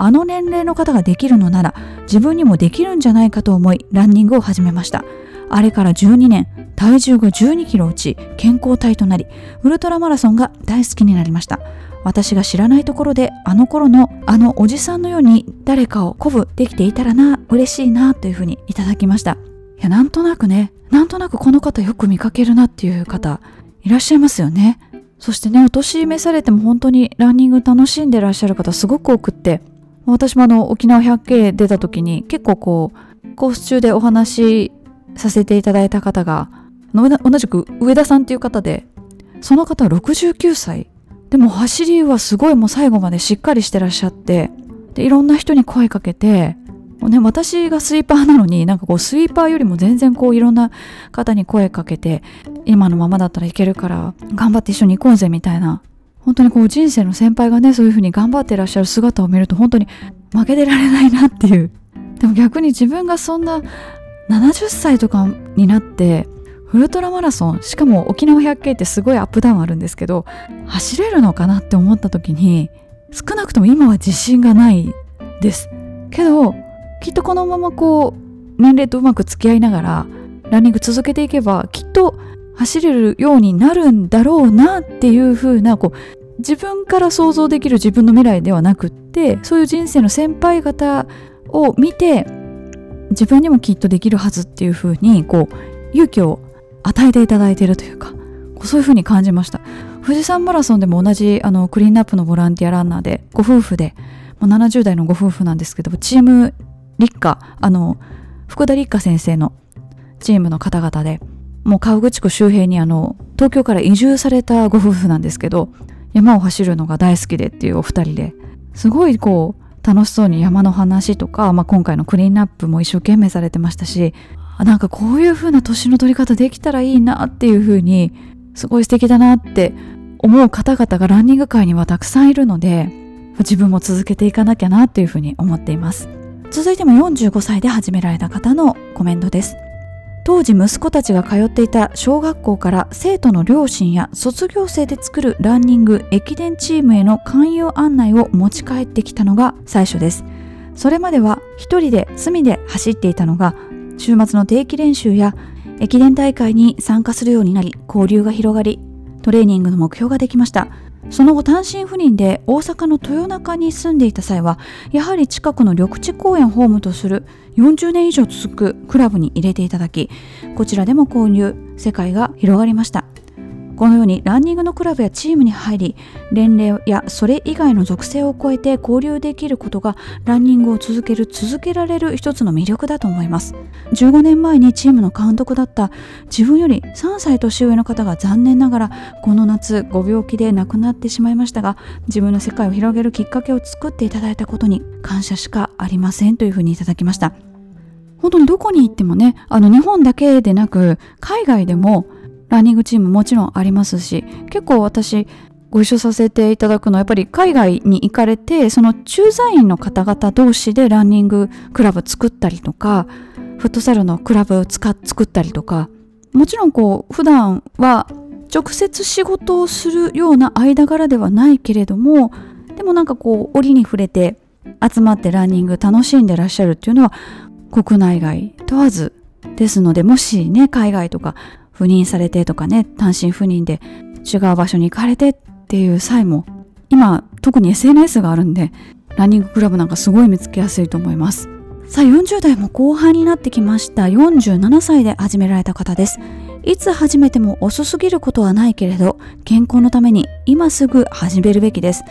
あの年齢の方ができるのなら自分にもできるんじゃないかと思いランニングを始めました。あれから12年体重が12キロ落ち健康体となりウルトラマラソンが大好きになりました。私が知らないところであの頃のあのおじさんのように誰かを鼓舞できていたらな嬉しいなというふうにいただきました。いやなんとなくねなんとなくこの方よく見かけるなっていう方いらっしゃいますよね。そしてねお年召されても本当にランニング楽しんでらっしゃる方すごく多くって私もあの沖縄 100K 出た時に結構こうコース中でお話しさせていただいた方が同じく上田さんっていう方でその方は69歳。でも走りはすごいもう最後までしっかりしてらっしゃってでいろんな人に声かけてね、私がスイーパーなのになんかこうスイーパーよりも全然こういろんな方に声かけて今のままだったらいけるから頑張って一緒に行こうぜみたいな本当にこう人生の先輩がねそういう風に頑張ってらっしゃる姿を見ると本当に負けてられないなっていう。でも逆に自分がそんな70歳とかになってウルトラマラソンしかも沖縄 100K ってすごいアップダウンあるんですけど走れるのかなって思った時に少なくとも今は自信がないです。けどきっとこのままこう年齢とうまく付き合いながらランニング続けていけばきっと走れるようになるんだろうなっていう風なこう自分から想像できる自分の未来ではなくってそういう人生の先輩方を見て自分にもきっとできるはずっていう風にこう勇気を与えていただいているというかそういうふうに感じました。富士山マラソンでも同じあのクリーンアップのボランティアランナーでご夫婦で70代のご夫婦なんですけどチーム立花あの福田立花先生のチームの方々でもう川口湖周辺にあの東京から移住されたご夫婦なんですけど山を走るのが大好きでっていうお二人ですごいこう楽しそうに山の話とか、まあ、今回のクリーンアップも一生懸命されてましたしなんかこういう風な年の取り方できたらいいなっていう風にすごい素敵だなって思う方々がランニング界にはたくさんいるので自分も続けていかなきゃなっていう風に思っています。続いても45歳で始められた方のコメントです。当時息子たちが通っていた小学校から生徒の両親や卒業生で作るランニング駅伝チームへの勧誘案内を持ち帰ってきたのが最初です。それまでは一人で隅で走っていたのが週末の定期練習や駅伝大会に参加するようになり交流が広がりトレーニングの目標ができました。その後単身赴任で大阪の豊中に住んでいた際はやはり近くの緑地公園ホームとする40年以上続くクラブに入れていただきこちらでも購入世界が広がりました。このようにランニングのクラブやチームに入り年齢やそれ以外の属性を超えて交流できることがランニングを続ける続けられる一つの魅力だと思います。15年前にチームの監督だった自分より3歳年上の方が残念ながらこの夏ご病気で亡くなってしまいましたが自分の世界を広げるきっかけを作っていただいたことに感謝しかありませんというふうにいただきました。本当にどこに行ってもねあの日本だけでなく海外でもランニングチームもちろんありますし結構私ご一緒させていただくのはやっぱり海外に行かれてその駐在員の方々同士でランニングクラブ作ったりとかフットサルのクラブを作ったりとかもちろんこう普段は直接仕事をするような間柄ではないけれどもでもなんかこう折に触れて集まってランニング楽しんでらっしゃるっていうのは国内外問わずですのでもしね海外とか赴任されてとかね単身赴任で違う場所に行かれてっていう際も今特に SNS があるんでランニングクラブなんかすごい見つけやすいと思います。さあ40代も後半になってきました。47歳で始められた方です。いつ始めても遅すぎることはないけれど健康のために今すぐ始めるべきです。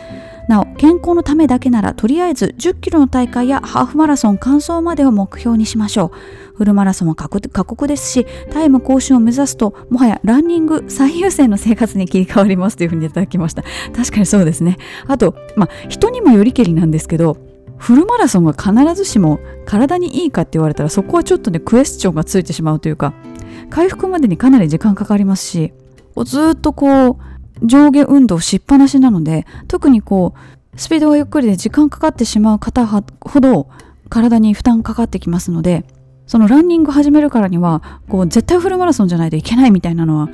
なお健康のためだけならとりあえず10キロの大会やハーフマラソン完走までを目標にしましょう。フルマラソンは過酷ですしタイム更新を目指すともはやランニング最優先の生活に切り替わりますというふうにいただきました。確かにそうですね。あとまあ人にもよりけりなんですけどフルマラソンが必ずしも体にいいかって言われたらそこはちょっとねクエスチョンがついてしまうというか回復までにかなり時間かかりますしずっとこう上下運動しっぱなしなので特にこうスピードがゆっくりで時間かかってしまう方ほど体に負担かかってきますのでそのランニング始めるからにはこう絶対フルマラソンじゃないといけないみたいなのは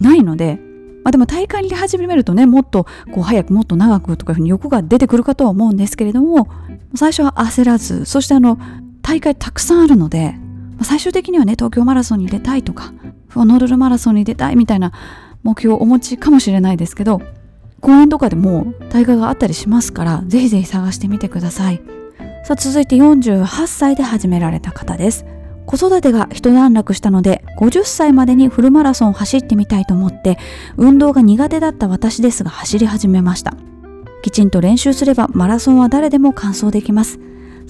ないので、まあ、でも大会に出始めるとねもっとこう早くもっと長くとかいうふうに欲が出てくるかとは思うんですけれども最初は焦らずそしてあの大会たくさんあるので最終的にはね東京マラソンに出たいとかホノルルマラソンに出たいみたいな目標をお持ちかもしれないですけど公園とかでも大会があったりしますからぜひぜひ探してみてください。さあ続いて48歳で始められた方です。子育てが一段落したので50歳までにフルマラソンを走ってみたいと思って運動が苦手だった私ですが走り始めました。きちんと練習すればマラソンは誰でも完走できます。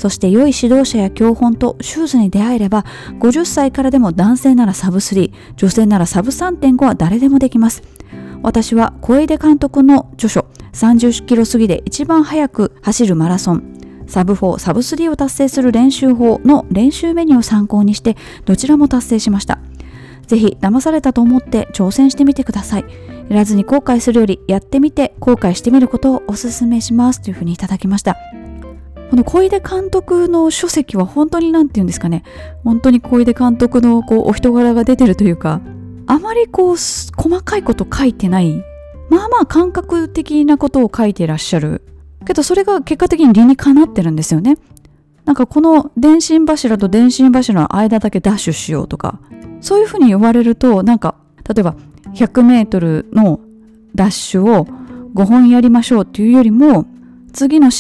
そして良い指導者や教本とシューズに出会えれば50歳からでも男性ならサブ3女性ならサブ3.5は誰でもできます。私は小出監督の著書30キロ過ぎで一番速く走るマラソンサブ4、サブ3を達成する練習法の練習メニューを参考にしてどちらも達成しました。ぜひ騙されたと思って挑戦してみてください。やらずに後悔するよりやってみて後悔してみることをお勧めします。というふうにいただきました。この小出監督の書籍は本当に何て言うんですかね。本当に小出監督のこうお人柄が出てるというかあまりこう細かいこと書いてない。まあまあ感覚的なことを書いていらっしゃる。けどそれが結果的に理にかなってるんですよね。なんかこの電信柱と電信柱の間だけダッシュしようとか。そういうふうに言われるとなんか例えば100メートルのダッシュを5本やりましょうっていうよりも次の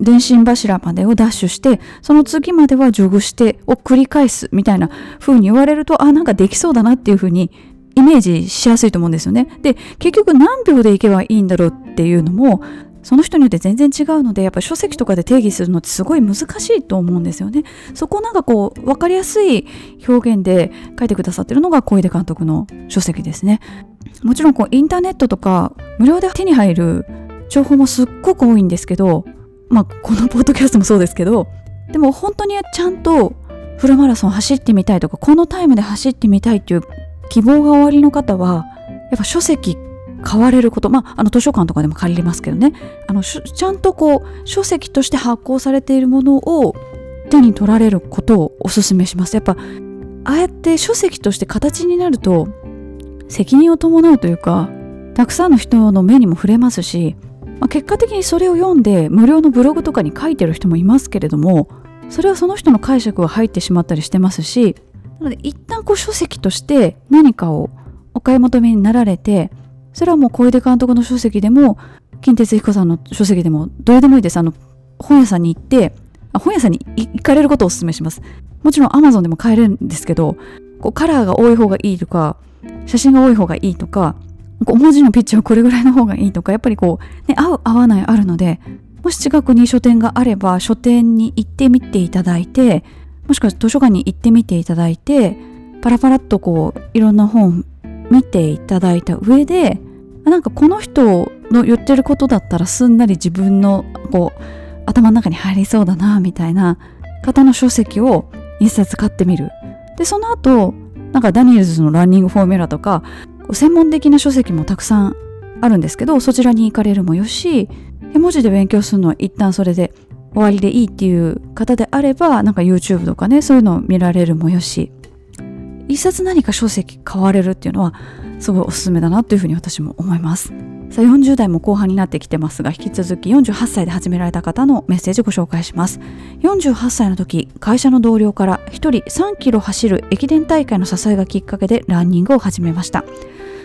電信柱までをダッシュして、その次まではジョグしてを繰り返すみたいな風に言われると、あ、なんかできそうだなっていう風にイメージしやすいと思うんですよね。で、結局何秒でいけばいいんだろうっていうのも、その人によって全然違うので、やっぱり書籍とかで定義するのってすごい難しいと思うんですよね。そこをなんかこう、わかりやすい表現で書いてくださってるのが小出監督の書籍ですね。もちろんこう、インターネットとか無料で手に入る情報もすっごく多いんですけど、まあ、このポッドキャストもそうですけど、でも本当にちゃんとフルマラソン走ってみたいとか、このタイムで走ってみたいっていう希望がおありの方は、やっぱ書籍買われること、まあ、あの図書館とかでも借りれますけどね、あのちゃんとこう書籍として発行されているものを手に取られることをお勧めします。やっぱああやって書籍として形になると責任を伴うというかたくさんの人の目にも触れますし、まあ、結果的にそれを読んで無料のブログとかに書いてる人もいますけれどもそれはその人の解釈が入ってしまったりしてますしなので一旦こう書籍として何かをお買い求めになられてそれはもう小出監督の書籍でも金哲彦さんの書籍でもどれでもいいです。あの本屋さんに行って本屋さんに行かれることをお勧めします。もちろん Amazon でも買えるんですけどこうカラーが多い方がいいとか写真が多い方がいいとか文字のピッチはこれぐらいの方がいいとかやっぱりこう、ね、合う合わないあるのでもし近くに書店があれば書店に行ってみていただいてもしくは図書館に行ってみていただいてパラパラっとこういろんな本見ていただいた上でなんかこの人の言ってることだったらすんなり自分のこう頭の中に入りそうだなみたいな方の書籍を一冊買ってみる。でその後なんかダニエルズのランニングフォーミュラとか専門的な書籍もたくさんあるんですけどそちらに行かれるもよし絵文字で勉強するのは一旦それで終わりでいいっていう方であればなんか YouTube とかねそういうのを見られるもよし。一冊何か書籍買われるっていうのはすごいおすすめだなというふうに私も思います。さあ40代も後半になってきてますが引き続き48歳で始められた方のメッセージご紹介します。48歳の時会社の同僚から1人3キロ走る駅伝大会の支えがきっかけでランニングを始めました。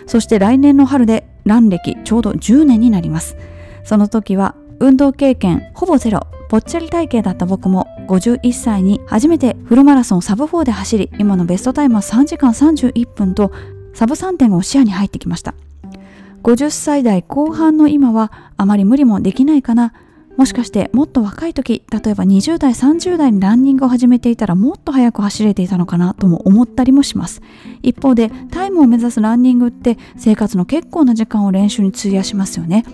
そして来年の春でラン歴ちょうど10年になります。その時は運動経験ほぼゼロぽっちゃり体型だった僕も51歳に初めてフルマラソンサブ4で走り今のベストタイムは3時間31分とサブ3.5視野に入ってきました。50歳代後半の今はあまり無理もできないかな。もしかしてもっと若い時例えば20代30代にランニングを始めていたらもっと速く走れていたのかなとも思ったりもします。一方でタイムを目指すランニングって生活の結構な時間を練習に費やしますよね。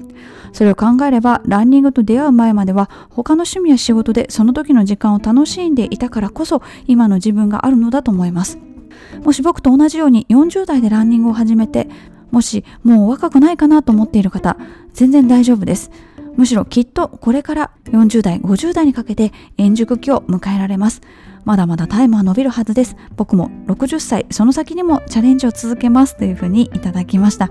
それを考えればランニングと出会う前までは他の趣味や仕事でその時の時間を楽しんでいたからこそ今の自分があるのだと思います。もし僕と同じように40代でランニングを始めてもしもう若くないかなと思っている方全然大丈夫です。むしろきっとこれから40代50代にかけて円熟期を迎えられます。まだまだタイムは伸びるはずです。僕も60歳その先にもチャレンジを続けますというふうにいただきました。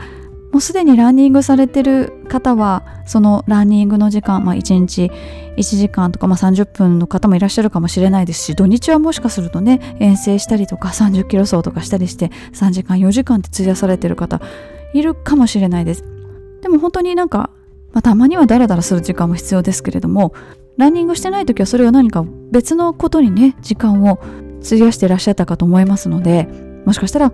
もうすでにランニングされてる方はそのランニングの時間、まあ、1日1時間とか、まあ、30分の方もいらっしゃるかもしれないですし土日はもしかするとね遠征したりとか30キロ走とかしたりして3時間4時間って費やされてる方いるかもしれないです。でも本当になんかまあ、たまにはダラダラする時間も必要ですけれどもランニングしてない時はそれは何か別のことにね時間を費やしていらっしゃったかと思いますのでもしかしたら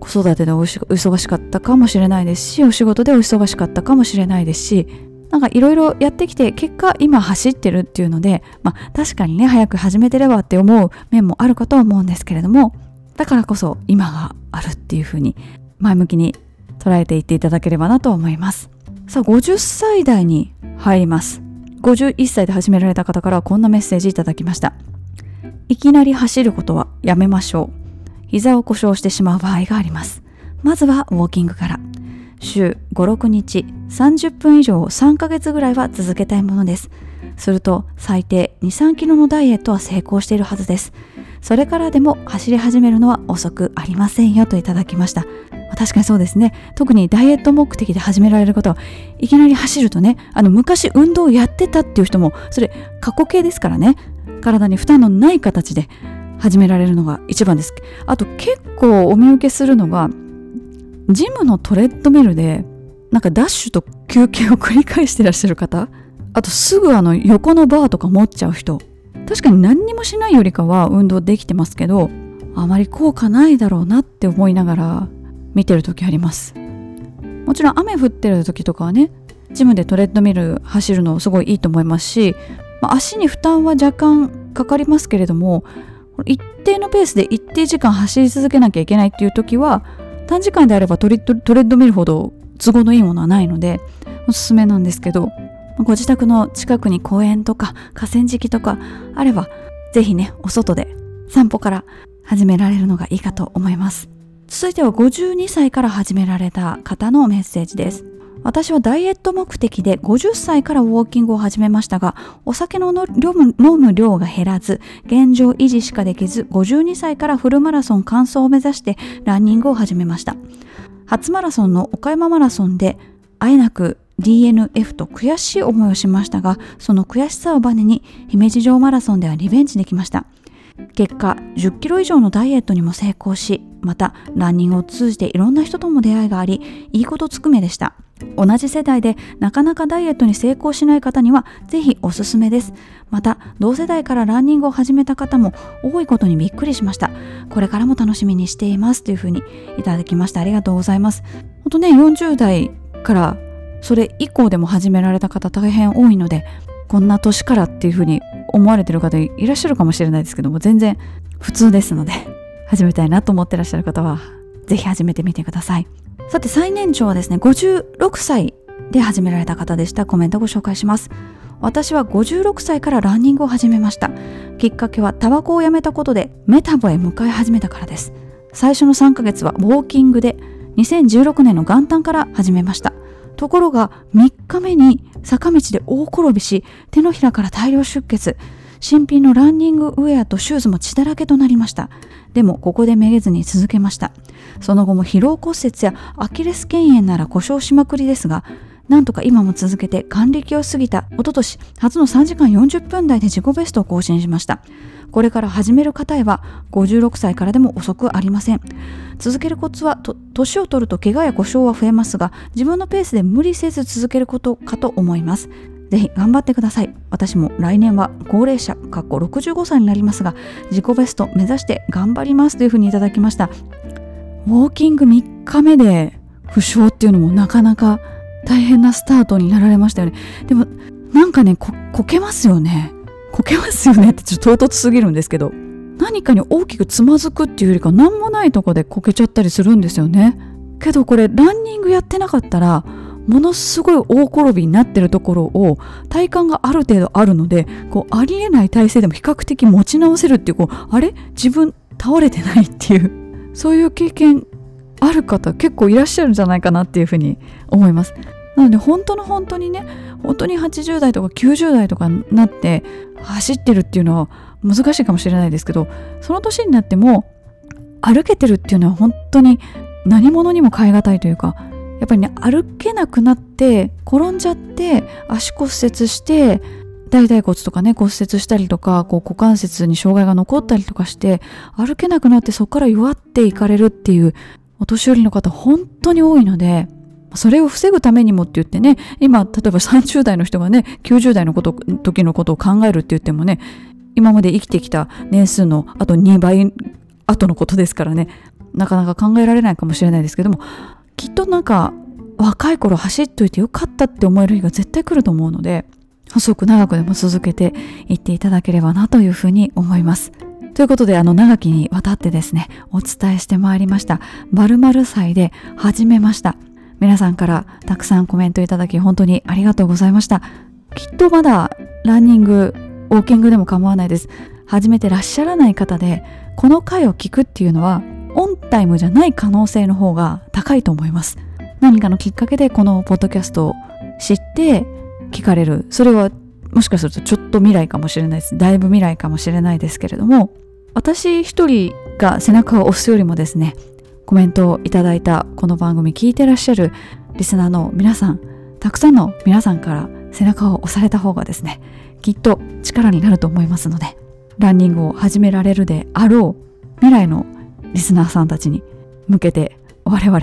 子育てでお忙しかったかもしれないですしお仕事でお忙しかったかもしれないですしなんかいろいろやってきて結果今走ってるっていうのでまあ確かにね早く始めてればって思う面もあるかとは思うんですけれどもだからこそ今があるっていうふうに前向きに捉えていっていただければなと思います。さあ50歳代に入ります。51歳で始められた方からこんなメッセージいただきました。いきなり走ることはやめましょう。膝を故障してしまう場合があります。まずはウォーキングから。週56日30分以上3ヶ月ぐらいは続けたいものです。すると最低23キロのダイエットは成功しているはずです。それからでも走り始めるのは遅くありませんよといただきました。確かにそうですね。特にダイエット目的で始められる方はいきなり走るとねあの昔運動をやってたっていう人もそれ過去形ですからね。体に負担のない形で始められるのが一番です。あと結構お見受けするのがジムのトレッドミルでなんかダッシュと休憩を繰り返してらっしゃる方あとすぐあの横のバーとか持っちゃう人確かに何にもしないよりかは運動できてますけどあまり効果ないだろうなって思いながら見てる時あります。もちろん雨降ってる時とかはねジムでトレッドミル走るのすごいいいと思いますし、まあ、足に負担は若干かかりますけれども一定のペースで一定時間走り続けなきゃいけないっていう時は短時間であればトレッドミルほど都合のいいものはないのでおすすめなんですけどご自宅の近くに公園とか河川敷とかあれば是非ねお外で散歩から始められるのがいいかと思います。続いては52歳から始められた方のメッセージです。私はダイエット目的で50歳からウォーキングを始めましたが、お酒の飲む量が減らず、現状維持しかできず、52歳からフルマラソン完走を目指してランニングを始めました。初マラソンの岡山マラソンで、あえなく DNF と悔しい思いをしましたが、その悔しさをバネに姫路城マラソンではリベンジできました。結果、10キロ以上のダイエットにも成功し、またランニングを通じていろんな人とも出会いがあり、いいことつくめでした。同じ世代でなかなかダイエットに成功しない方にはぜひおすすめです。また同世代からランニングを始めた方も多いことにびっくりしました。これからも楽しみにしていますというふうにいただきました。ありがとうございます。ほんとね、40代からそれ以降でも始められた方大変多いので、こんな年からっていうふうに思われてる方いらっしゃるかもしれないですけども、全然普通ですので、始めたいなと思ってらっしゃる方は、ぜひ始めてみてください。さて最年長はですね、56歳で始められた方でした。コメントご紹介します。私は56歳からランニングを始めました。きっかけはタバコをやめたことでメタボへ向かい始めたからです。最初の3ヶ月はウォーキングで2016年の元旦から始めました。ところが3日目に坂道で大転びし手のひらから大量出血新品のランニングウェアとシューズも血だらけとなりました。でもここでめげずに続けました。その後も疲労骨折やアキレス腱炎なら故障しまくりですがなんとか今も続けて還暦を過ぎた一昨年初の3時間40分台で自己ベストを更新しました。これから始める方へは56歳からでも遅くありません。続けるコツは年を取ると怪我や故障は増えますが自分のペースで無理せず続けることかと思います。ぜひ頑張ってください。私も来年は高齢者かっこ65歳になりますが自己ベスト目指して頑張りますというふうにいただきました。ウォーキング3日目で負傷っていうのもなかなか大変なスタートになられましたよね。でもなんかねこけますよね。こけますよねってちょっと唐突すぎるんですけど何かに大きくつまずくっていうよりか何もないとこでこけちゃったりするんですよね。けどこれランニングやってなかったらものすごい大転びになってるところを体幹がある程度あるのでこうありえない体勢でも比較的持ち直せるっていうこうあれ？自分倒れてないっていうそういう経験ある方結構いらっしゃるんじゃないかなっていうふうに思います。なので本当の本当にね本当に80代とか90代とかになって走ってるっていうのは難しいかもしれないですけどその年になっても歩けてるっていうのは本当に何者にも代え難いというかやっぱりね歩けなくなって転んじゃって足骨折して大腿骨とかね骨折したりとかこう股関節に障害が残ったりとかして歩けなくなってそこから弱っていかれるっていうお年寄りの方本当に多いのでそれを防ぐためにもって言ってね今例えば30代の人がね90代のこと時のことを考えるって言ってもね今まで生きてきた年数のあと2倍後のことですからねなかなか考えられないかもしれないですけどもきっとなんか若い頃走っといてよかったって思える日が絶対来ると思うので細く長くでも続けていっていただければなというふうに思います。ということで、あの、長きにわたってですね、お伝えしてまいりました。〇〇祭で始めました。皆さんからたくさんコメントいただき、本当にありがとうございました。きっとまだランニング、ウォーキングでも構わないです。始めてらっしゃらない方で、この回を聞くっていうのは、オンタイムじゃない可能性の方が高いと思います。何かのきっかけでこのポッドキャストを知って聞かれる。それはもしかするとちょっと未来かもしれないです。だいぶ未来かもしれないですけれども、私一人が背中を押すよりもですねコメントをいただいたこの番組聞いてらっしゃるリスナーの皆さんたくさんの皆さんから背中を押された方がですねきっと力になると思いますのでランニングを始められるであろう未来のリスナーさんたちに向けて我々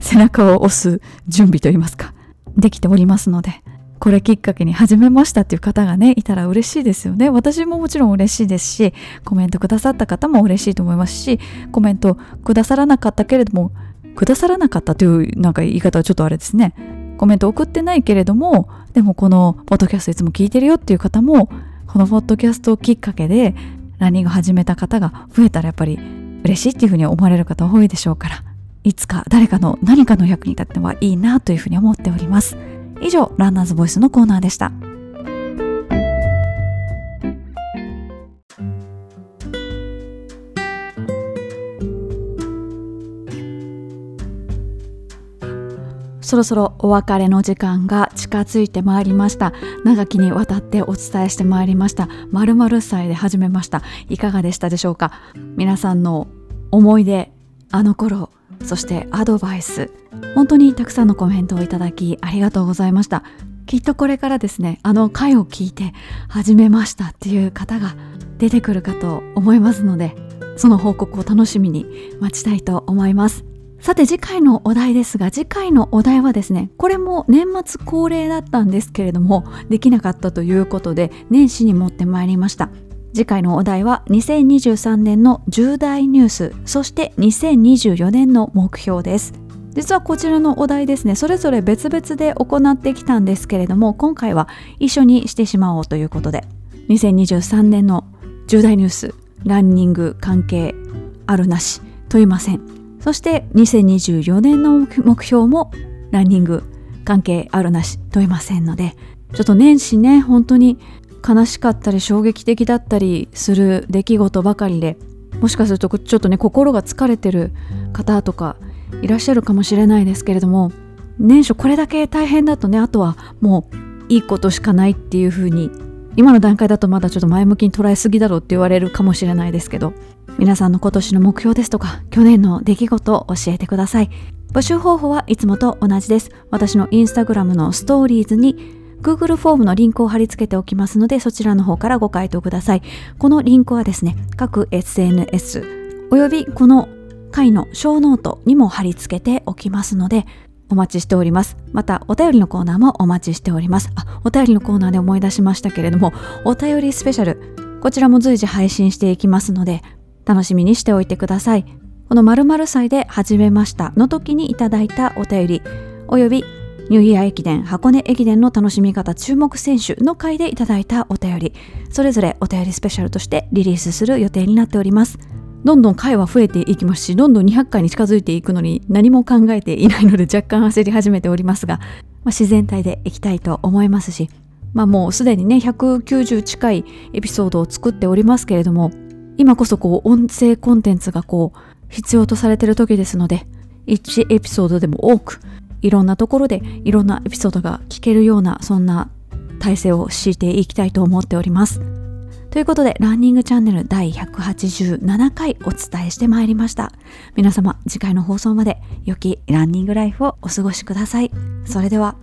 背中を押す準備といいますかできておりますのでこれきっかけに始めましたっていう方がねいたら嬉しいですよね。私ももちろん嬉しいですしコメントくださった方も嬉しいと思いますしコメントくださらなかったけれどもくださらなかったというなんか言い方はちょっとあれですね。コメント送ってないけれどもでもこのポッドキャストいつも聞いてるよっていう方もこのポッドキャストをきっかけでランニング始めた方が増えたらやっぱり嬉しいっていうふうに思われる方多いでしょうからいつか誰かの何かの役に立ってはいいなというふうに思っております。以上、ランナーズボイスのコーナーでした。そろそろお別れの時間が近づいてまいりました。長きにわたってお伝えしてまいりました。〇〇歳で始めました。いかがでしたでしょうか？皆さんの思い出あの頃そしてアドバイス。本当にたくさんのコメントをいただきありがとうございました。きっとこれからですねあの回を聞いて始めましたっていう方が出てくるかと思いますのでその報告を楽しみに待ちたいと思います。さて次回のお題ですが次回のお題はですねこれも年末恒例だったんですけれどもできなかったということで年始に持ってまいりました。次回のお題は2023年の重大ニュースそして2024年の目標です。実はこちらのお題ですねそれぞれ別々で行ってきたんですけれども今回は一緒にしてしまおうということで2023年の重大ニュースランニング関係あるなし問いません。そして2024年の目標もランニング関係あるなし問いませんのでちょっと年始ね本当に悲しかったり衝撃的だったりする出来事ばかりでもしかするとちょっとね心が疲れてる方とかいらっしゃるかもしれないですけれども年初これだけ大変だとねあとはもういいことしかないっていう風に今の段階だとまだちょっと前向きに捉えすぎだろうって言われるかもしれないですけど皆さんの今年の目標ですとか去年の出来事を教えてください募集方法はいつもと同じです私のインスタグラムのストーリーズに Google フォームのリンクを貼り付けておきますのでそちらの方からご回答くださいこのリンクはですね各 SNS およびこの回のショーノートにも貼り付けておきますのでお待ちしております。また、お便りのコーナーもお待ちしております。あ、お便りのコーナーで思い出しましたけれども、お便りスペシャル、こちらも随時配信していきますので、楽しみにしておいてください。この〇〇祭で始めましたの時にいただいたお便り、およびニューイヤー駅伝、箱根駅伝の楽しみ方注目選手の回でいただいたお便り、それぞれお便りスペシャルとしてリリースする予定になっております。どんどん回は増えていきますし、どんどん200回に近づいていくのに何も考えていないので若干焦り始めておりますが、まあ、自然体でいきたいと思いますし、まあもうすでにね、190近いエピソードを作っておりますけれども、今こそこう音声コンテンツがこう必要とされてる時ですので1エピソードでも多くいろんなところでいろんなエピソードが聞けるようなそんな体制を敷いていきたいと思っております。ということで、ランニングチャンネル第187回お伝えしてまいりました。皆様、次回の放送まで良きランニングライフをお過ごしください。それでは。